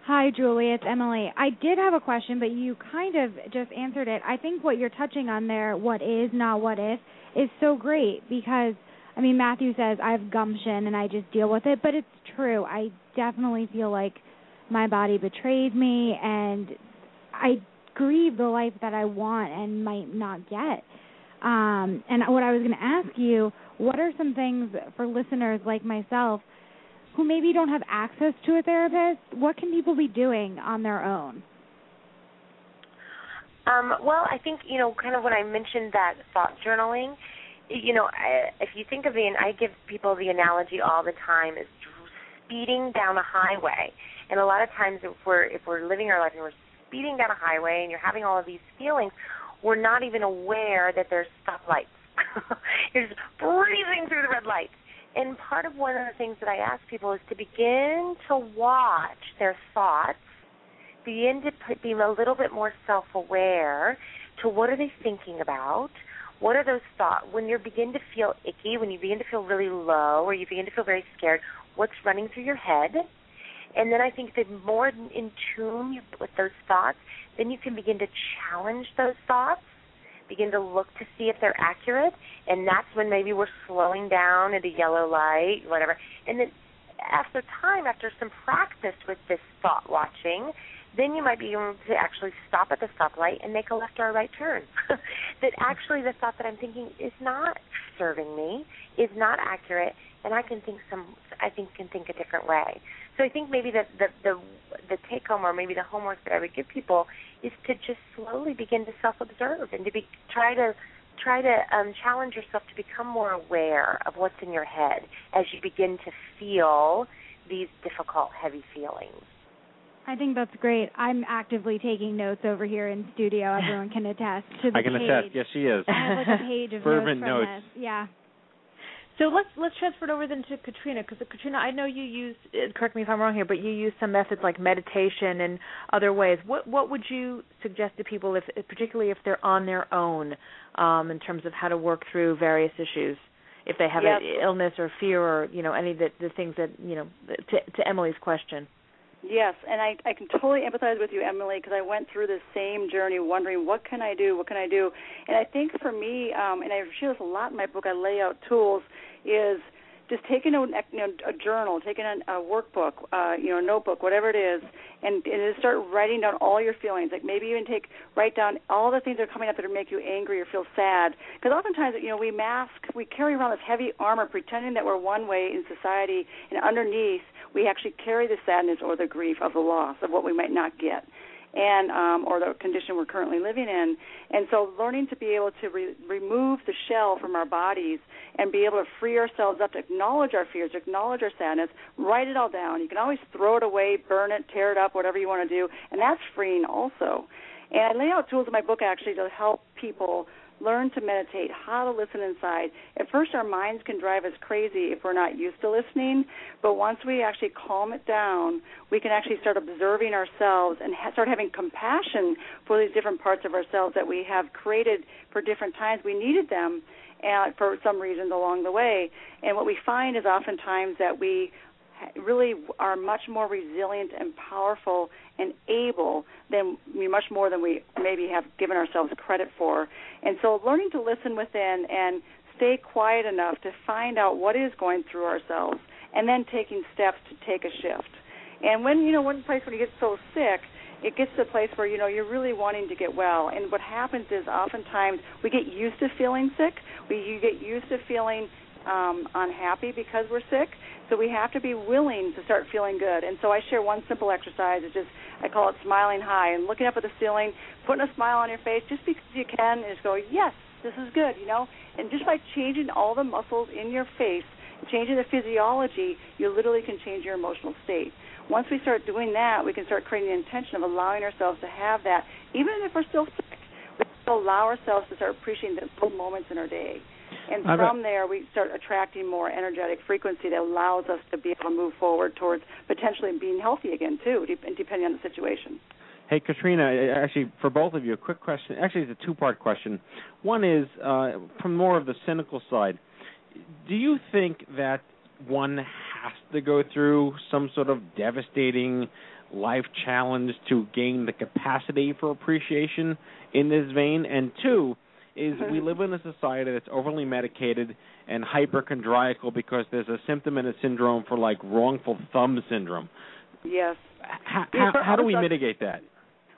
Hi, Julie. It's Emily. I did have a question, but you kind of just answered it. I think what you're touching on there, what is, not what if, is so great because, I mean, Matthew says I have gumption and I just deal with it, but it's true. I definitely feel like my body betrayed me and I grieve the life that I want and might not get. Um, and what I was going to ask you what are some things for listeners like myself who maybe don't have access to a therapist? What can people be doing on their own? Um, well, I think you know, kind of when I mentioned that thought journaling, you know, I, if you think of the, and I give people the analogy all the time is speeding down a highway. And a lot of times, if we're if we're living our life and we're speeding down a highway and you're having all of these feelings, we're not even aware that there's stoplights. you're just breezing through the red lights. And part of one of the things that I ask people is to begin to watch their thoughts, begin to be a little bit more self-aware to what are they thinking about, what are those thoughts when you begin to feel icky, when you begin to feel really low, or you begin to feel very scared, what's running through your head? And then I think the more in tune you with those thoughts, then you can begin to challenge those thoughts, begin to look to see if they're accurate, and that's when maybe we're slowing down at a yellow light, whatever. And then after time, after some practice with this thought watching, then you might be able to actually stop at the stoplight and make a left or a right turn. that actually the thought that I'm thinking is not serving me, is not accurate, and I can think some I think can think a different way. So I think maybe the the the, the take home or maybe the homework that I would give people is to just slowly begin to self observe and to be try to try to um, challenge yourself to become more aware of what's in your head as you begin to feel these difficult, heavy feelings. I think that's great. I'm actively taking notes over here in studio. Everyone can attest to the I can page. attest. Yes, she is. I have like a page of Fervent notes from notes. this. Yeah. So let's let's transfer it over then to Katrina because Katrina, I know you use. Correct me if I'm wrong here, but you use some methods like meditation and other ways. What what would you suggest to people, if particularly if they're on their own, um, in terms of how to work through various issues, if they have Yes. an illness or fear or you know any of the, the things that you know to to Emily's question. Yes, and I I can totally empathize with you, Emily, because I went through the same journey, wondering what can I do, what can I do, and I think for me, um, and I share this a lot in my book. I lay out tools, is just taking a, you know, a journal, taking a, a workbook, uh, you know, notebook, whatever it is, and, and just start writing down all your feelings. Like maybe even take write down all the things that are coming up that make you angry or feel sad. Because oftentimes, you know, we mask, we carry around this heavy armor, pretending that we're one way in society, and underneath we actually carry the sadness or the grief of the loss of what we might not get and um, or the condition we're currently living in. And so, learning to be able to re- remove the shell from our bodies and be able to free ourselves up to acknowledge our fears, acknowledge our sadness, write it all down. You can always throw it away, burn it, tear it up, whatever you want to do, and that's freeing also. And I lay out tools in my book actually to help people learn to meditate, how to listen inside. At first, our minds can drive us crazy if we're not used to listening, but once we actually calm it down, we can actually start observing ourselves and ha- start having compassion for these different parts of ourselves that we have created for different times. We needed them uh, for some reasons along the way. And what we find is oftentimes that we really are much more resilient and powerful and able than much more than we maybe have given ourselves credit for. And so learning to listen within and stay quiet enough to find out what is going through ourselves and then taking steps to take a shift. And when you know one place when you get so sick, it gets to a place where you know you're really wanting to get well. And what happens is oftentimes we get used to feeling sick. We you get used to feeling um, unhappy because we're sick. So we have to be willing to start feeling good. And so I share one simple exercise. It's just I call it smiling high and looking up at the ceiling, putting a smile on your face just because you can, and just go, yes, this is good, you know. And just by changing all the muscles in your face, changing the physiology, you literally can change your emotional state. Once we start doing that, we can start creating the intention of allowing ourselves to have that, even if we're still sick. We still allow ourselves to start appreciating the little moments in our day. And from there, we start attracting more energetic frequency that allows us to be able to move forward towards potentially being healthy again, too, depending on the situation. Hey, Katrina, actually, for both of you, a quick question. Actually, it's a two part question. One is uh, from more of the cynical side. Do you think that one has to go through some sort of devastating life challenge to gain the capacity for appreciation in this vein? And two, is we live in a society that's overly medicated and hyperchondriacal because there's a symptom and a syndrome for like wrongful thumb syndrome. Yes. How, how, how do we mitigate that?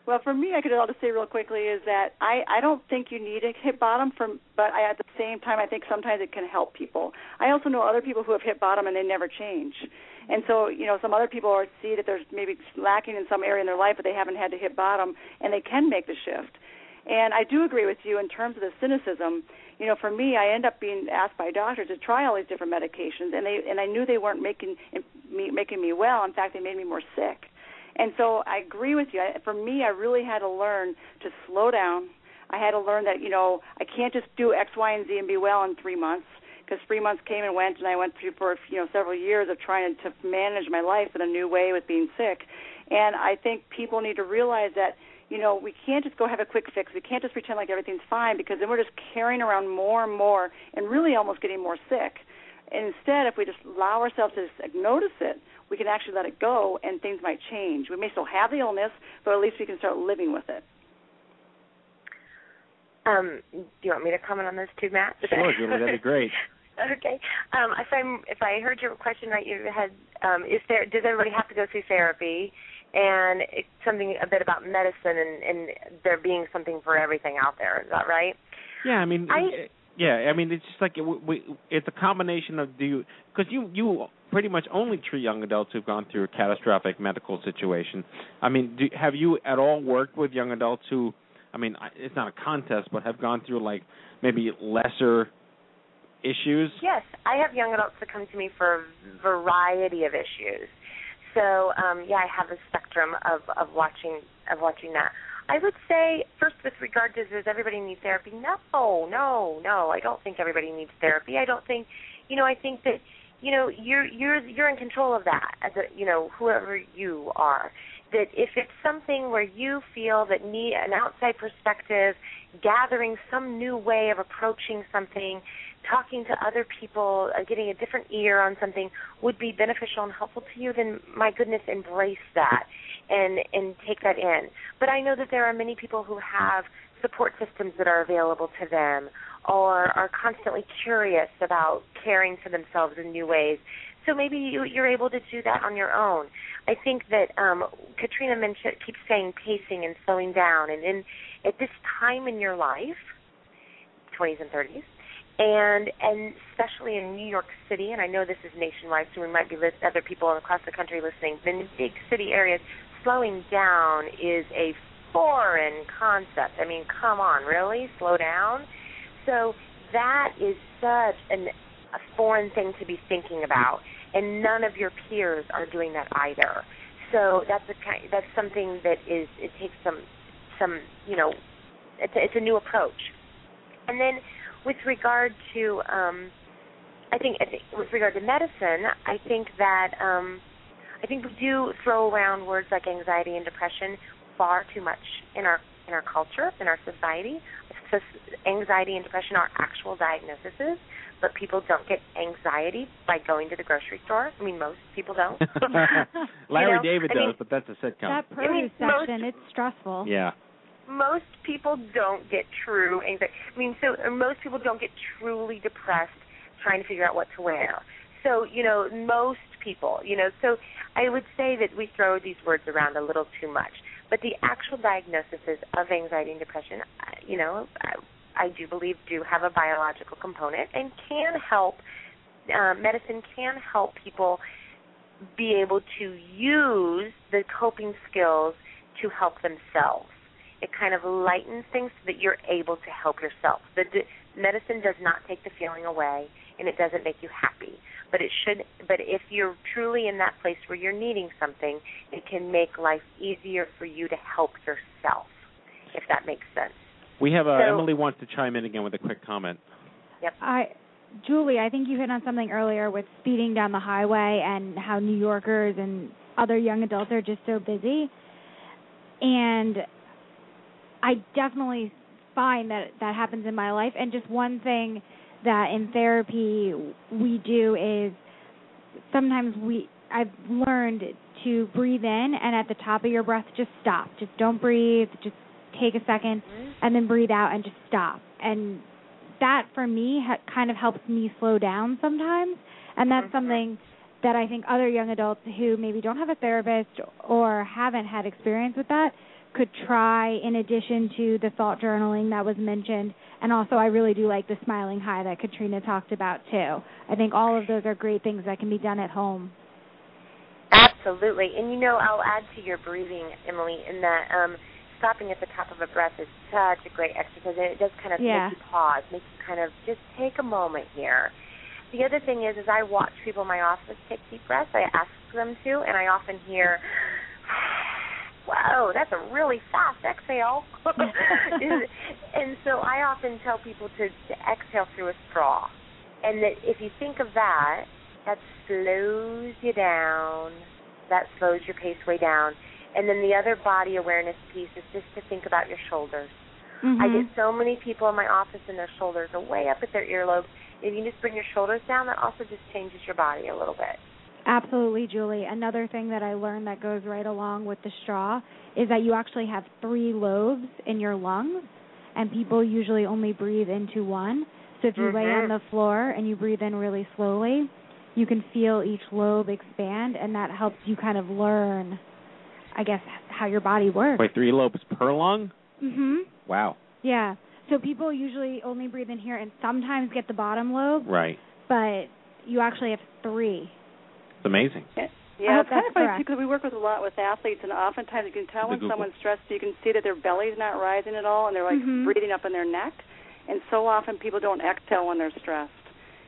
Well, for me, I could all just say real quickly is that I I don't think you need to hit bottom from, but I at the same time I think sometimes it can help people. I also know other people who have hit bottom and they never change, and so you know some other people are see that there's maybe lacking in some area in their life, but they haven't had to hit bottom and they can make the shift. And I do agree with you in terms of the cynicism. you know, for me, I end up being asked by doctors to try all these different medications, and they and I knew they weren't making me making me well. In fact, they made me more sick. And so I agree with you. I, for me, I really had to learn to slow down. I had to learn that you know I can't just do X, Y, and Z and be well in three months because three months came and went, and I went through for you know several years of trying to manage my life in a new way with being sick. And I think people need to realize that you know, we can't just go have a quick fix. We can't just pretend like everything's fine because then we're just carrying around more and more and really almost getting more sick. And instead, if we just allow ourselves to notice it, we can actually let it go and things might change. We may still have the illness, but at least we can start living with it. Um, do you want me to comment on this too, Matt? Sure, Julie, that'd be great. okay. Um, if I'm if I heard your question right, you had um, is there does everybody have to go through therapy? And it's something a bit about medicine and, and there being something for everything out there. Is that right? Yeah, I mean, I, yeah, I mean, it's just like it, we, it's a combination of do you because you you pretty much only treat young adults who've gone through a catastrophic medical situation. I mean, do, have you at all worked with young adults who, I mean, it's not a contest, but have gone through like maybe lesser issues? Yes, I have young adults that come to me for a variety of issues. So um, yeah, I have a spectrum of of watching of watching that. I would say first with regard to does everybody need therapy? No, no, no. I don't think everybody needs therapy. I don't think, you know, I think that you know you're you're you're in control of that as a you know whoever you are that if it's something where you feel that need an outside perspective gathering some new way of approaching something talking to other people, uh, getting a different ear on something would be beneficial and helpful to you, then my goodness, embrace that and and take that in. But I know that there are many people who have support systems that are available to them or are constantly curious about caring for themselves in new ways. So maybe you, you're able to do that on your own. I think that um, Katrina mentioned keeps saying pacing and slowing down, and in at this time in your life, 20s and 30s, and and especially in New York City, and I know this is nationwide, so we might be list other people across the country listening. In big city areas, slowing down is a foreign concept. I mean, come on, really, slow down. So that is such an, a foreign thing to be thinking about, and none of your peers are doing that either. So that's a kind, that's something that is it takes some some you know it's a, it's a new approach, and then with regard to um I think, I think with regard to medicine, I think that um I think we do throw around words like anxiety and depression far too much in our in our culture, in our society. So anxiety and depression are actual diagnoses, but people don't get anxiety by going to the grocery store. I mean, most people don't. Larry you know? David I does, mean, but that's a sitcom. That produce I mean, section, it's stressful. Yeah. Most people don't get true anxiety. I mean, so uh, most people don't get truly depressed trying to figure out what to wear. So, you know, most people, you know, so I would say that we throw these words around a little too much. But the actual diagnoses of anxiety and depression, uh, you know, I, I do believe do have a biological component and can help. Uh, medicine can help people be able to use the coping skills to help themselves. It kind of lightens things so that you're able to help yourself. The, the medicine does not take the feeling away, and it doesn't make you happy. But it should. But if you're truly in that place where you're needing something, it can make life easier for you to help yourself. If that makes sense. We have uh, So- Emily wants to chime in again with a quick comment. Yep. I Julie, I think you hit on something earlier with speeding down the highway and how New Yorkers and other young adults are just so busy. And I definitely find that that happens in my life and just one thing that in therapy we do is sometimes we I've learned to breathe in and at the top of your breath just stop. Just don't breathe, just take a 2nd and then breathe out and just stop. And that for me ha- kind of helps me slow down sometimes and that's mm-hmm. something that I think other young adults who maybe don't have a therapist or haven't had experience with that could try in addition to the thought journaling that was mentioned and also I really do like the smiling high that Katrina talked about too. I think all of those are great things that can be done at home. Absolutely. And you know, I'll add to your breathing, Emily, in that um stopping at the top of a breath is such a great exercise, and it does kind of Yeah. make you pause, make you kind of just take a moment here. The other thing is, is I watch people in my office take deep breaths. I ask them to, and I often hear, "Whoa, that's a really fast exhale." and so I often tell people to, to exhale through a straw, and that if you think of that, that slows you down. That slows your pace way down. And then the other body awareness piece is just to think about your shoulders. I Mhm. get so many people in my office and their shoulders are way up at their earlobes. If you just bring your shoulders down, that also just changes your body a little bit. Absolutely, Julie. Another thing that I learned that goes right along with the straw is that you actually have three lobes in your lungs, and people usually only breathe into one. So if you lay Mhm. on the floor and you breathe in really slowly, you can feel each lobe expand, and that helps you kind of learn, I guess, how your body works. Wait, three lobes per lung? Mhm. Wow. Yeah. So people usually only breathe in here and sometimes get the bottom lobe, Right. but you actually have three. It's amazing. I Yeah, hope it's kind of funny correct. because we work with a lot with athletes, and oftentimes you can tell The when Google. someone's stressed. You can see that their belly's not rising at all, and they're like Mhm. breathing up in their neck. And so often people don't exhale when they're stressed.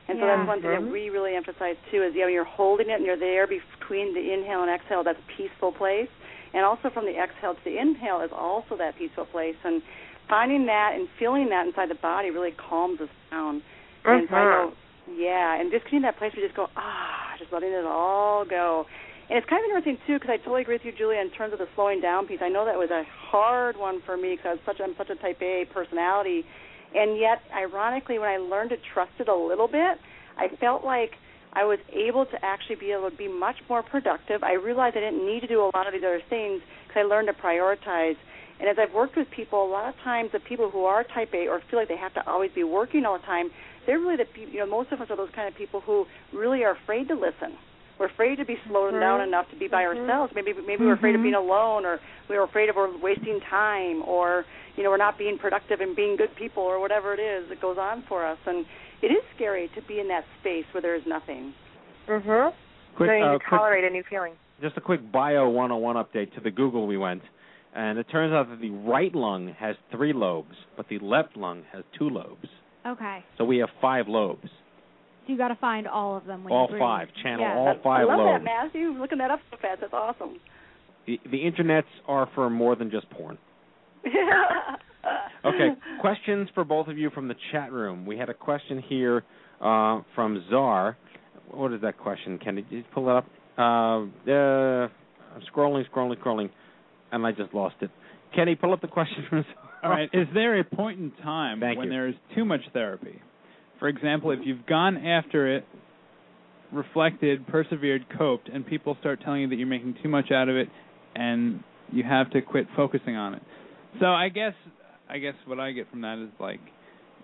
And so Yeah. that's one thing that we really emphasize too is yeah, when you're holding it and you're there between the inhale and exhale, that's a peaceful place. And also from the exhale to the inhale is also that peaceful place. And finding that and feeling that inside the body really calms us down. And so I know, yeah, and just getting that place where you just go ah, just letting it all go. And it's kind of interesting too, because I totally agree with you, Julia, in terms of the slowing down piece. I know that was a hard one for me because such I'm such a Type A personality, and yet, ironically, when I learned to trust it a little bit, I felt like I was able to actually be able to be much more productive. I realized I didn't need to do a lot of these other things because I learned to prioritize. And as I've worked with people, a lot of times the people who are Type A or feel like they have to always be working all the time, they're really the. You know, most of us are those kind of people who really are afraid to listen. We're afraid to be slowed Mhm. down enough to be by Mhm. ourselves. Maybe maybe we're afraid of Mhm. being alone, or we're afraid of we're wasting time, or you know we're not being productive and being good people, or whatever it is that goes on for us. And it is scary to be in that space where there is nothing. Mm-hmm. Quick, Learning uh, to quick- a new feeling. Just a quick Bio 101 update to the Google we went. And it turns out that the right lung has three lobes, but the left lung has two lobes. Okay. So we have five lobes. So you got to find all of them when all you breathe. five. Channel Yeah. all I five love that, lobes. Matthew. Looking that up so fast. That's awesome. The, the internets are for more than just porn. Okay, questions for both of you from the chat room. We had a question here uh, from Czar. What is that question, Kenny? Did you pull it up? Uh, uh, I'm scrolling, scrolling, scrolling, and I just lost it. Kenny, pull up the question from Czar. All right. Is there a point in time Thank when you. there is too much therapy? For example, if you've gone after it, reflected, persevered, coped, and people start telling you that you're making too much out of it, and you have to quit focusing on it. So I guess I guess what I get from that is like,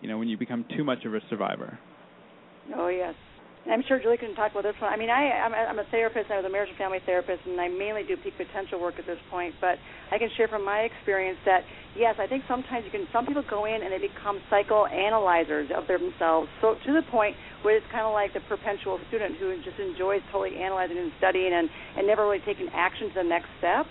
you know, when you become too much of a survivor. Oh yes, and I'm sure Julie can talk about this one. I mean, I I'm I'm a therapist. I was a marriage and family therapist, and I mainly do peak potential work at this point. But I can share from my experience that yes, I think sometimes you can. Some people go in and they become psychoanalyzers of themselves, so to the point where it's kind of like the perpetual student who just enjoys totally analyzing and studying and and never really taking action to the next step.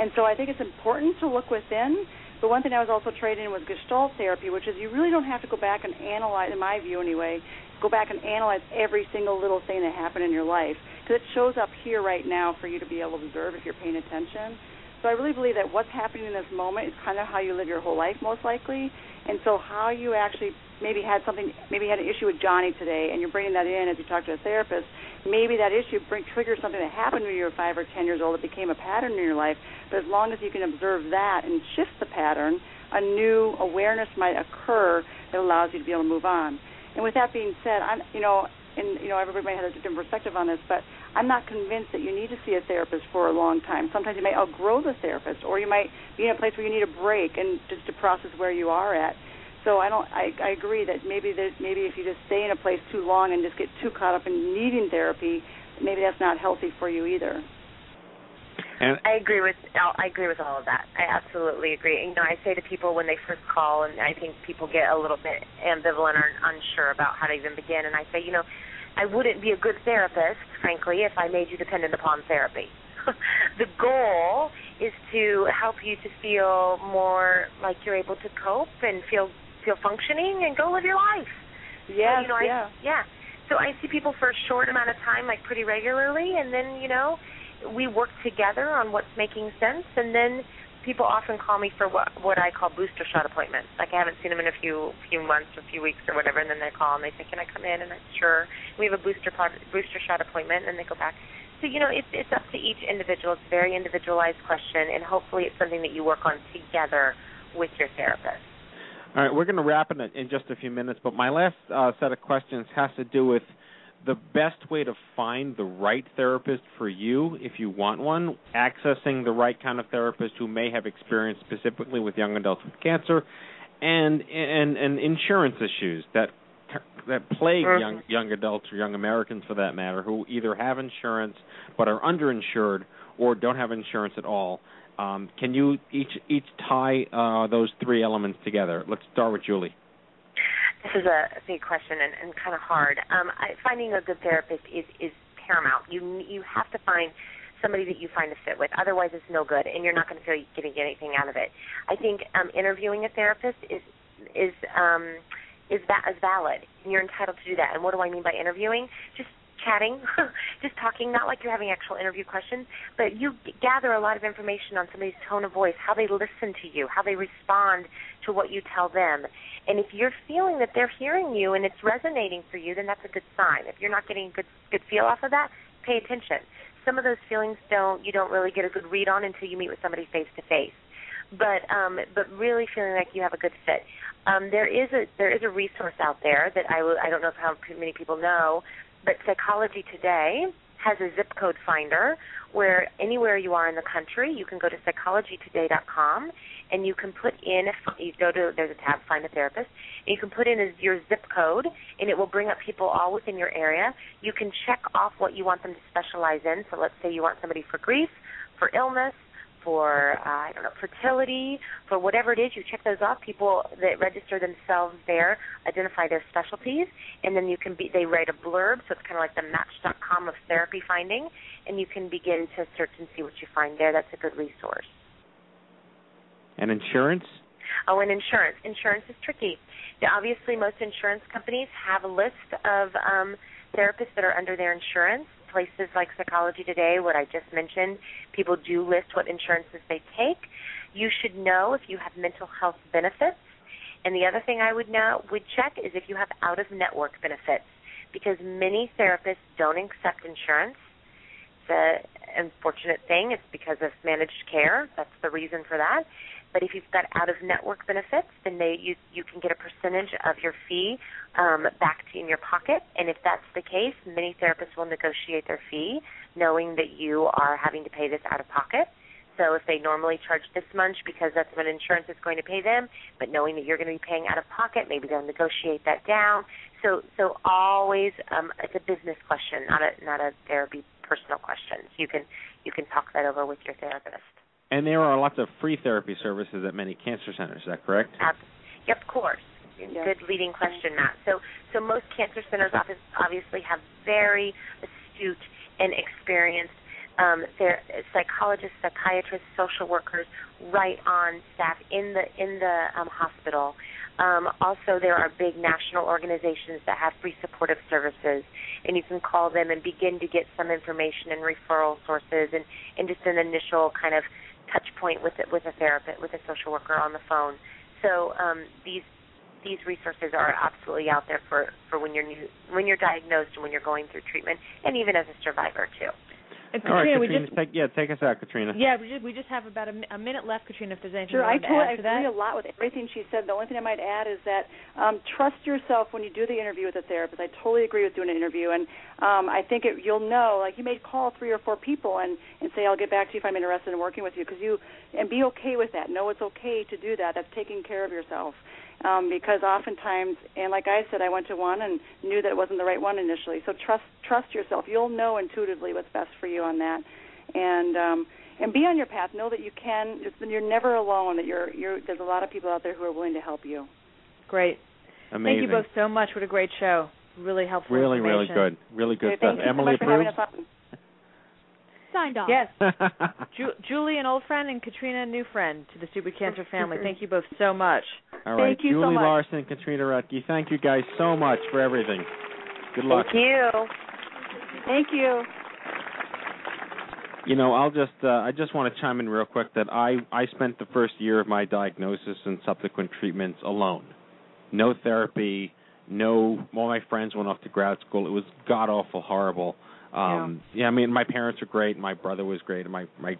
And so I think it's important to look within. But one thing I was also trained in was Gestalt therapy, which is you really don't have to go back and analyze, in my view anyway, go back and analyze every single little thing that happened in your life because it shows up here right now for you to be able to observe if you're paying attention. So I really believe that what's happening in this moment is kind of how you live your whole life, most likely. And so how you actually maybe had something, maybe had an issue with Johnny today, and you're bringing that in as you talk to a therapist. Maybe that issue bring, triggers something that happened when you were five or ten years old that became a pattern in your life. But as long as you can observe that and shift the pattern, a new awareness might occur that allows you to be able to move on. And with that being said, I'm, you know, and you know, everybody might have a different perspective on this, but I'm not convinced that you need to see a therapist for a long time. Sometimes you may outgrow the therapist, or you might be in a place where you need a break and just to process where you are at. So I don't. I, I agree that maybe that maybe if you just stay in a place too long and just get too caught up in needing therapy, maybe that's not healthy for you either. And I agree with I agree with all of that. I absolutely agree. You know, I say to people when they first call, and I think people get a little bit ambivalent or unsure about how to even begin. And I say, you know, I wouldn't be a good therapist, frankly, if I made you dependent upon therapy. the goal is to help you to feel more like you're able to cope and feel feel functioning and go live your life. Yes, so, you know, I, yeah. yeah. So I see people for a short amount of time, like pretty regularly, and then you know, we work together on what's making sense, and then people often call me for what what I call booster shot appointments. Like I haven't seen them in a few few months or a few weeks or whatever, and then they call and they say, "Can I come in?" And I'm sure we have a booster pod, booster shot appointment, and they go back. So you know, it's it's up to each individual. It's a very individualized question, and hopefully, it's something that you work on together with your therapist. All right, we're going to wrap it in just a few minutes, but my last uh, set of questions has to do with the best way to find the right therapist for you if you want one, accessing the right kind of therapist who may have experience specifically with young adults with cancer, and and and insurance issues that that plague Mhm. young young adults or young Americans for that matter who either have insurance but are underinsured or don't have insurance at all. Um, can you each each tie uh, those three elements together? Let's start with Julie. This is a big question and, and kind of hard. Um, I, finding a good therapist is is paramount. You you have to find somebody that you find a fit with. Otherwise, it's no good, and you're not going to feel you're going to get anything out of it. I think um, interviewing a therapist is is um, is that is valid, and you're entitled to do that. And what do I mean by interviewing? Just chatting, just talking, not like you're having actual interview questions, but you gather a lot of information on somebody's tone of voice, how they listen to you, how they respond to what you tell them. And if you're feeling that they're hearing you and it's resonating for you, then that's a good sign. If you're not getting a good good feel off of that, pay attention. Some of those feelings don't you don't really get a good read on until you meet with somebody face to face. But um but really feeling like you have a good fit. Um there is a there is a resource out there that I I don't know how many people know, but Psychology Today has a zip code finder where anywhere you are in the country, you can go to psychologytoday.com and you can put in you go to there's a tab find a therapist and you can put in a, your zip code and it will bring up people all within your area. You can check off what you want them to specialize in. So let's say you want somebody for grief for illness for uh, I don't know fertility for whatever it is you check those off people that register themselves there identify their specialties and then you can be they write a blurb so it's kind of like the match.com of therapy finding and you can begin to search and see what you find there that's a good resource And insurance? Oh, and insurance. Insurance is tricky. Now, obviously, most insurance companies have a list of um, therapists that are under their insurance. Places like Psychology Today, what I just mentioned, people do list what insurances they take. You should know if you have mental health benefits. And the other thing I would know would check is if you have out of network benefits, because many therapists don't accept insurance. It's an unfortunate thing. It's because of managed care. That's the reason for that. But if you've got out of network benefits, then they you you can get a percentage of your fee um, back to in your pocket. And if that's the case, many therapists will negotiate their fee, knowing that you are having to pay this out of pocket. So if they normally charge this much because that's what insurance is going to pay them, but knowing that you're going to be paying out of pocket, maybe they'll negotiate that down. So so always um, it's a business question, not a not a therapy personal question. So you can you can talk that over with your therapist. And there are lots of free therapy services at many cancer centers. Is that correct? Ab- Yep, of course. Good leading question, Matt. So, so most cancer centers office obviously have very astute and experienced um, ther- psychologists, psychiatrists, social workers right on staff in the in the um, hospital. Um, also, there are big national organizations that have free supportive services, and you can call them and begin to get some information and referral sources, and, and just an initial kind of touch point with it, with a therapist, with a social worker on the phone. So um, these these resources are absolutely out there for, for when you're new, when you're diagnosed and when you're going through treatment, and even as a survivor too. And All right, Katrina, we just take, yeah, take us out, Katrina. yeah, we just we just have about a, a minute left, Katrina. If there's anything Sure, you I wanted to totally add to that. agree a lot with everything she said. The only thing I might add is that um, trust yourself when you do the interview with a therapist. I totally agree with doing an interview, and um, I think it, you'll know. Like you may call three or four people and and say, "I'll get back to you if I'm interested in working with you," because you and be okay with that. Know it's okay to do that. That's taking care of yourself. Um, because oftentimes, and like I said, I went to one and knew that it wasn't the right one initially. So trust trust yourself. You'll know intuitively what's best for you on that, and um, and be on your path. Know that you can. It's, you're never alone. That you're you're. There's a lot of people out there who are willing to help you. Great. Amazing. Thank you both so much. What a great show. Really helpful. Really, really good. Really good Okay, stuff. thank you so Emily much for having approves? us on. Signed off. Yes. Ju- Julie, an old friend, and Katrina, a new friend to the Stupid Cancer family. Thank you both so much. All right, Thank you so Julie much. Larson, and Katrina Radke, thank you guys so much for everything. Good luck. Thank you. Thank you. You know, I'll just uh, I just want to chime in real quick that I I spent the first year of my diagnosis and subsequent treatments alone. No therapy, no all my friends went off to grad school. It was god awful horrible. Um yeah. I mean my parents were great, my brother was great, and my my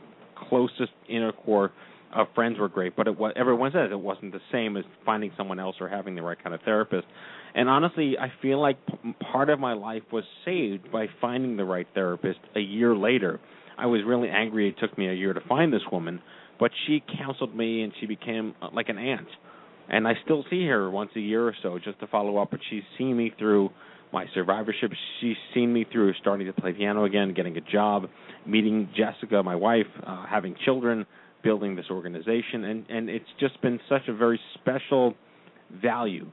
closest inner core of friends were great, but it was everyone says it wasn't the same as finding someone else or having the right kind of therapist. And honestly, I feel like p- part of my life was saved by finding the right therapist a year later. I was really angry it took me a year to find this woman, but she counseled me and she became uh, like an aunt. And I still see her once a year or so just to follow up, but she's seen me through my survivorship. She's seen me through starting to play piano again, getting a job, meeting Jessica, my wife, uh, having children, building this organization, and and it's just been such a very special value.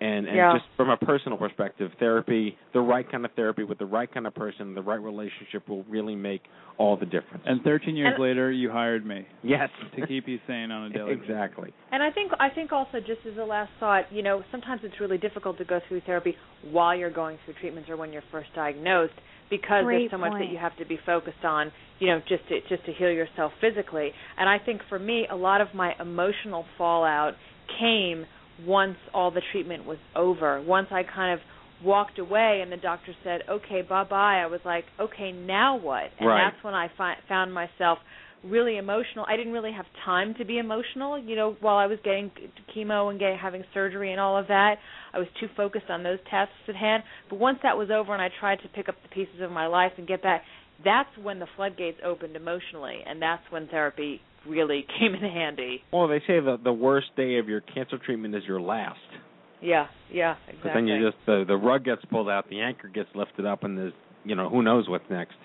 And and Yeah. just from a personal perspective, therapy, the right kind of therapy with the right kind of person, the right relationship will really make all the difference. And 13 years And- later, you hired me. Yes. To keep you sane on a daily basis. exactly. And I think I think also just as a last thought, you know, sometimes it's really difficult to go through therapy while you're going through treatments or when you're first diagnosed because Great there's so much that you have to be focused on, you know, just to just to heal yourself physically. And I think for me, a lot of my emotional fallout came once all the treatment was over. Once I kind of walked away and the doctor said, "Okay, bye-bye." I was like, "Okay, now what?" And Right. that's when I fi- found myself really emotional. I didn't really have time to be emotional, you know, while I was getting chemo and getting having surgery and all of that. I was too focused on those tasks at hand. But once that was over and I tried to pick up the pieces of my life and get back, that's when the floodgates opened emotionally, and that's when therapy really came in handy. Well, they say the the worst day of your cancer treatment is your last. Yeah, yeah, But exactly. then you just the the rug gets pulled out, the anchor gets lifted up, and there's you know who knows what's next.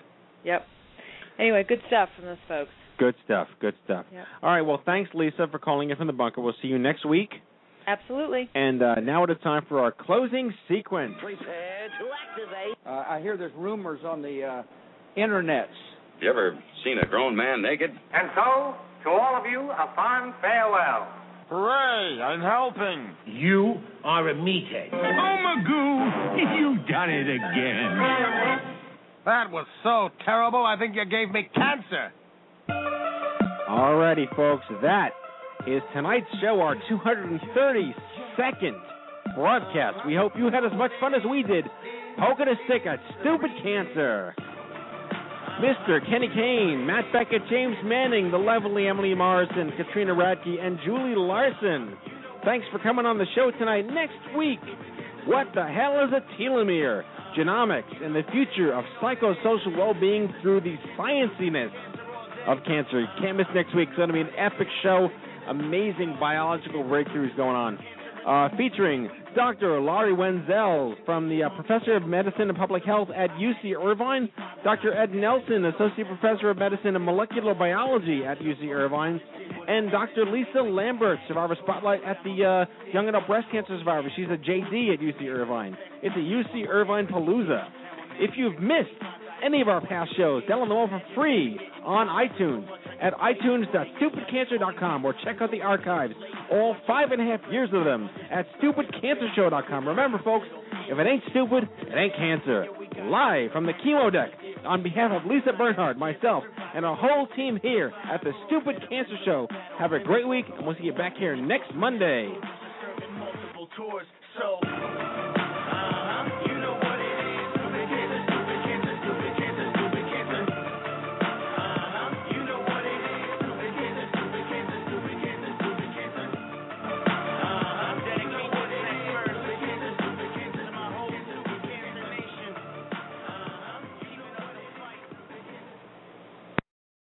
Yep. Anyway, good stuff from those folks. Good stuff. Good stuff. Yep. All right. Well, thanks, Lisa, for calling in from the bunker. We'll see you next week. Absolutely. And uh, now it is time for our closing sequence. Prepare to activate. Uh, I hear there's rumors on the uh, internets. You ever seen a grown man naked? And so, to all of you, a fond farewell. Hooray, I'm helping. You are a meathead. Oh, Magoo, you've done it again. That was so terrible, I think you gave me cancer. All righty, folks. That is tonight's show, our 232nd broadcast. We hope you had as much fun as we did poking a stick at stupid cancer. Mr. Kenny Kane, Matt Beckett, James Manning, the lovely Emily Morrison, Katrina Radke, and Julie Larson. Thanks for coming on the show tonight. Next week, what the hell is a telomere? Genomics and the future of psychosocial well-being through the scienciness of cancer. You can't miss next week. It's going to be an epic show. Amazing biological breakthroughs going on. Uh, featuring Dr. Laurie Wenzel from the uh, Professor of Medicine and Public Health at UC Irvine, Dr. Ed Nelson, Associate Professor of Medicine and Molecular Biology at UC Irvine, and Dr. Lisa Lambert, Survivor Spotlight at the uh, Young Adult Breast Cancer Survivor. She's a JD at UC Irvine. It's a UC Irvine Palooza. If you've missed any of our past shows, download them all for free on iTunes at itunes.stupidcancer.com or check out the archives, all five and a half years of them at stupidcancershow.com. Remember, folks, if it ain't stupid, it ain't cancer. Live from the chemo deck, on behalf of Lisa Bernhardt, myself, and our whole team here at the Stupid Cancer Show, have a great week, and we'll see you back here next Monday.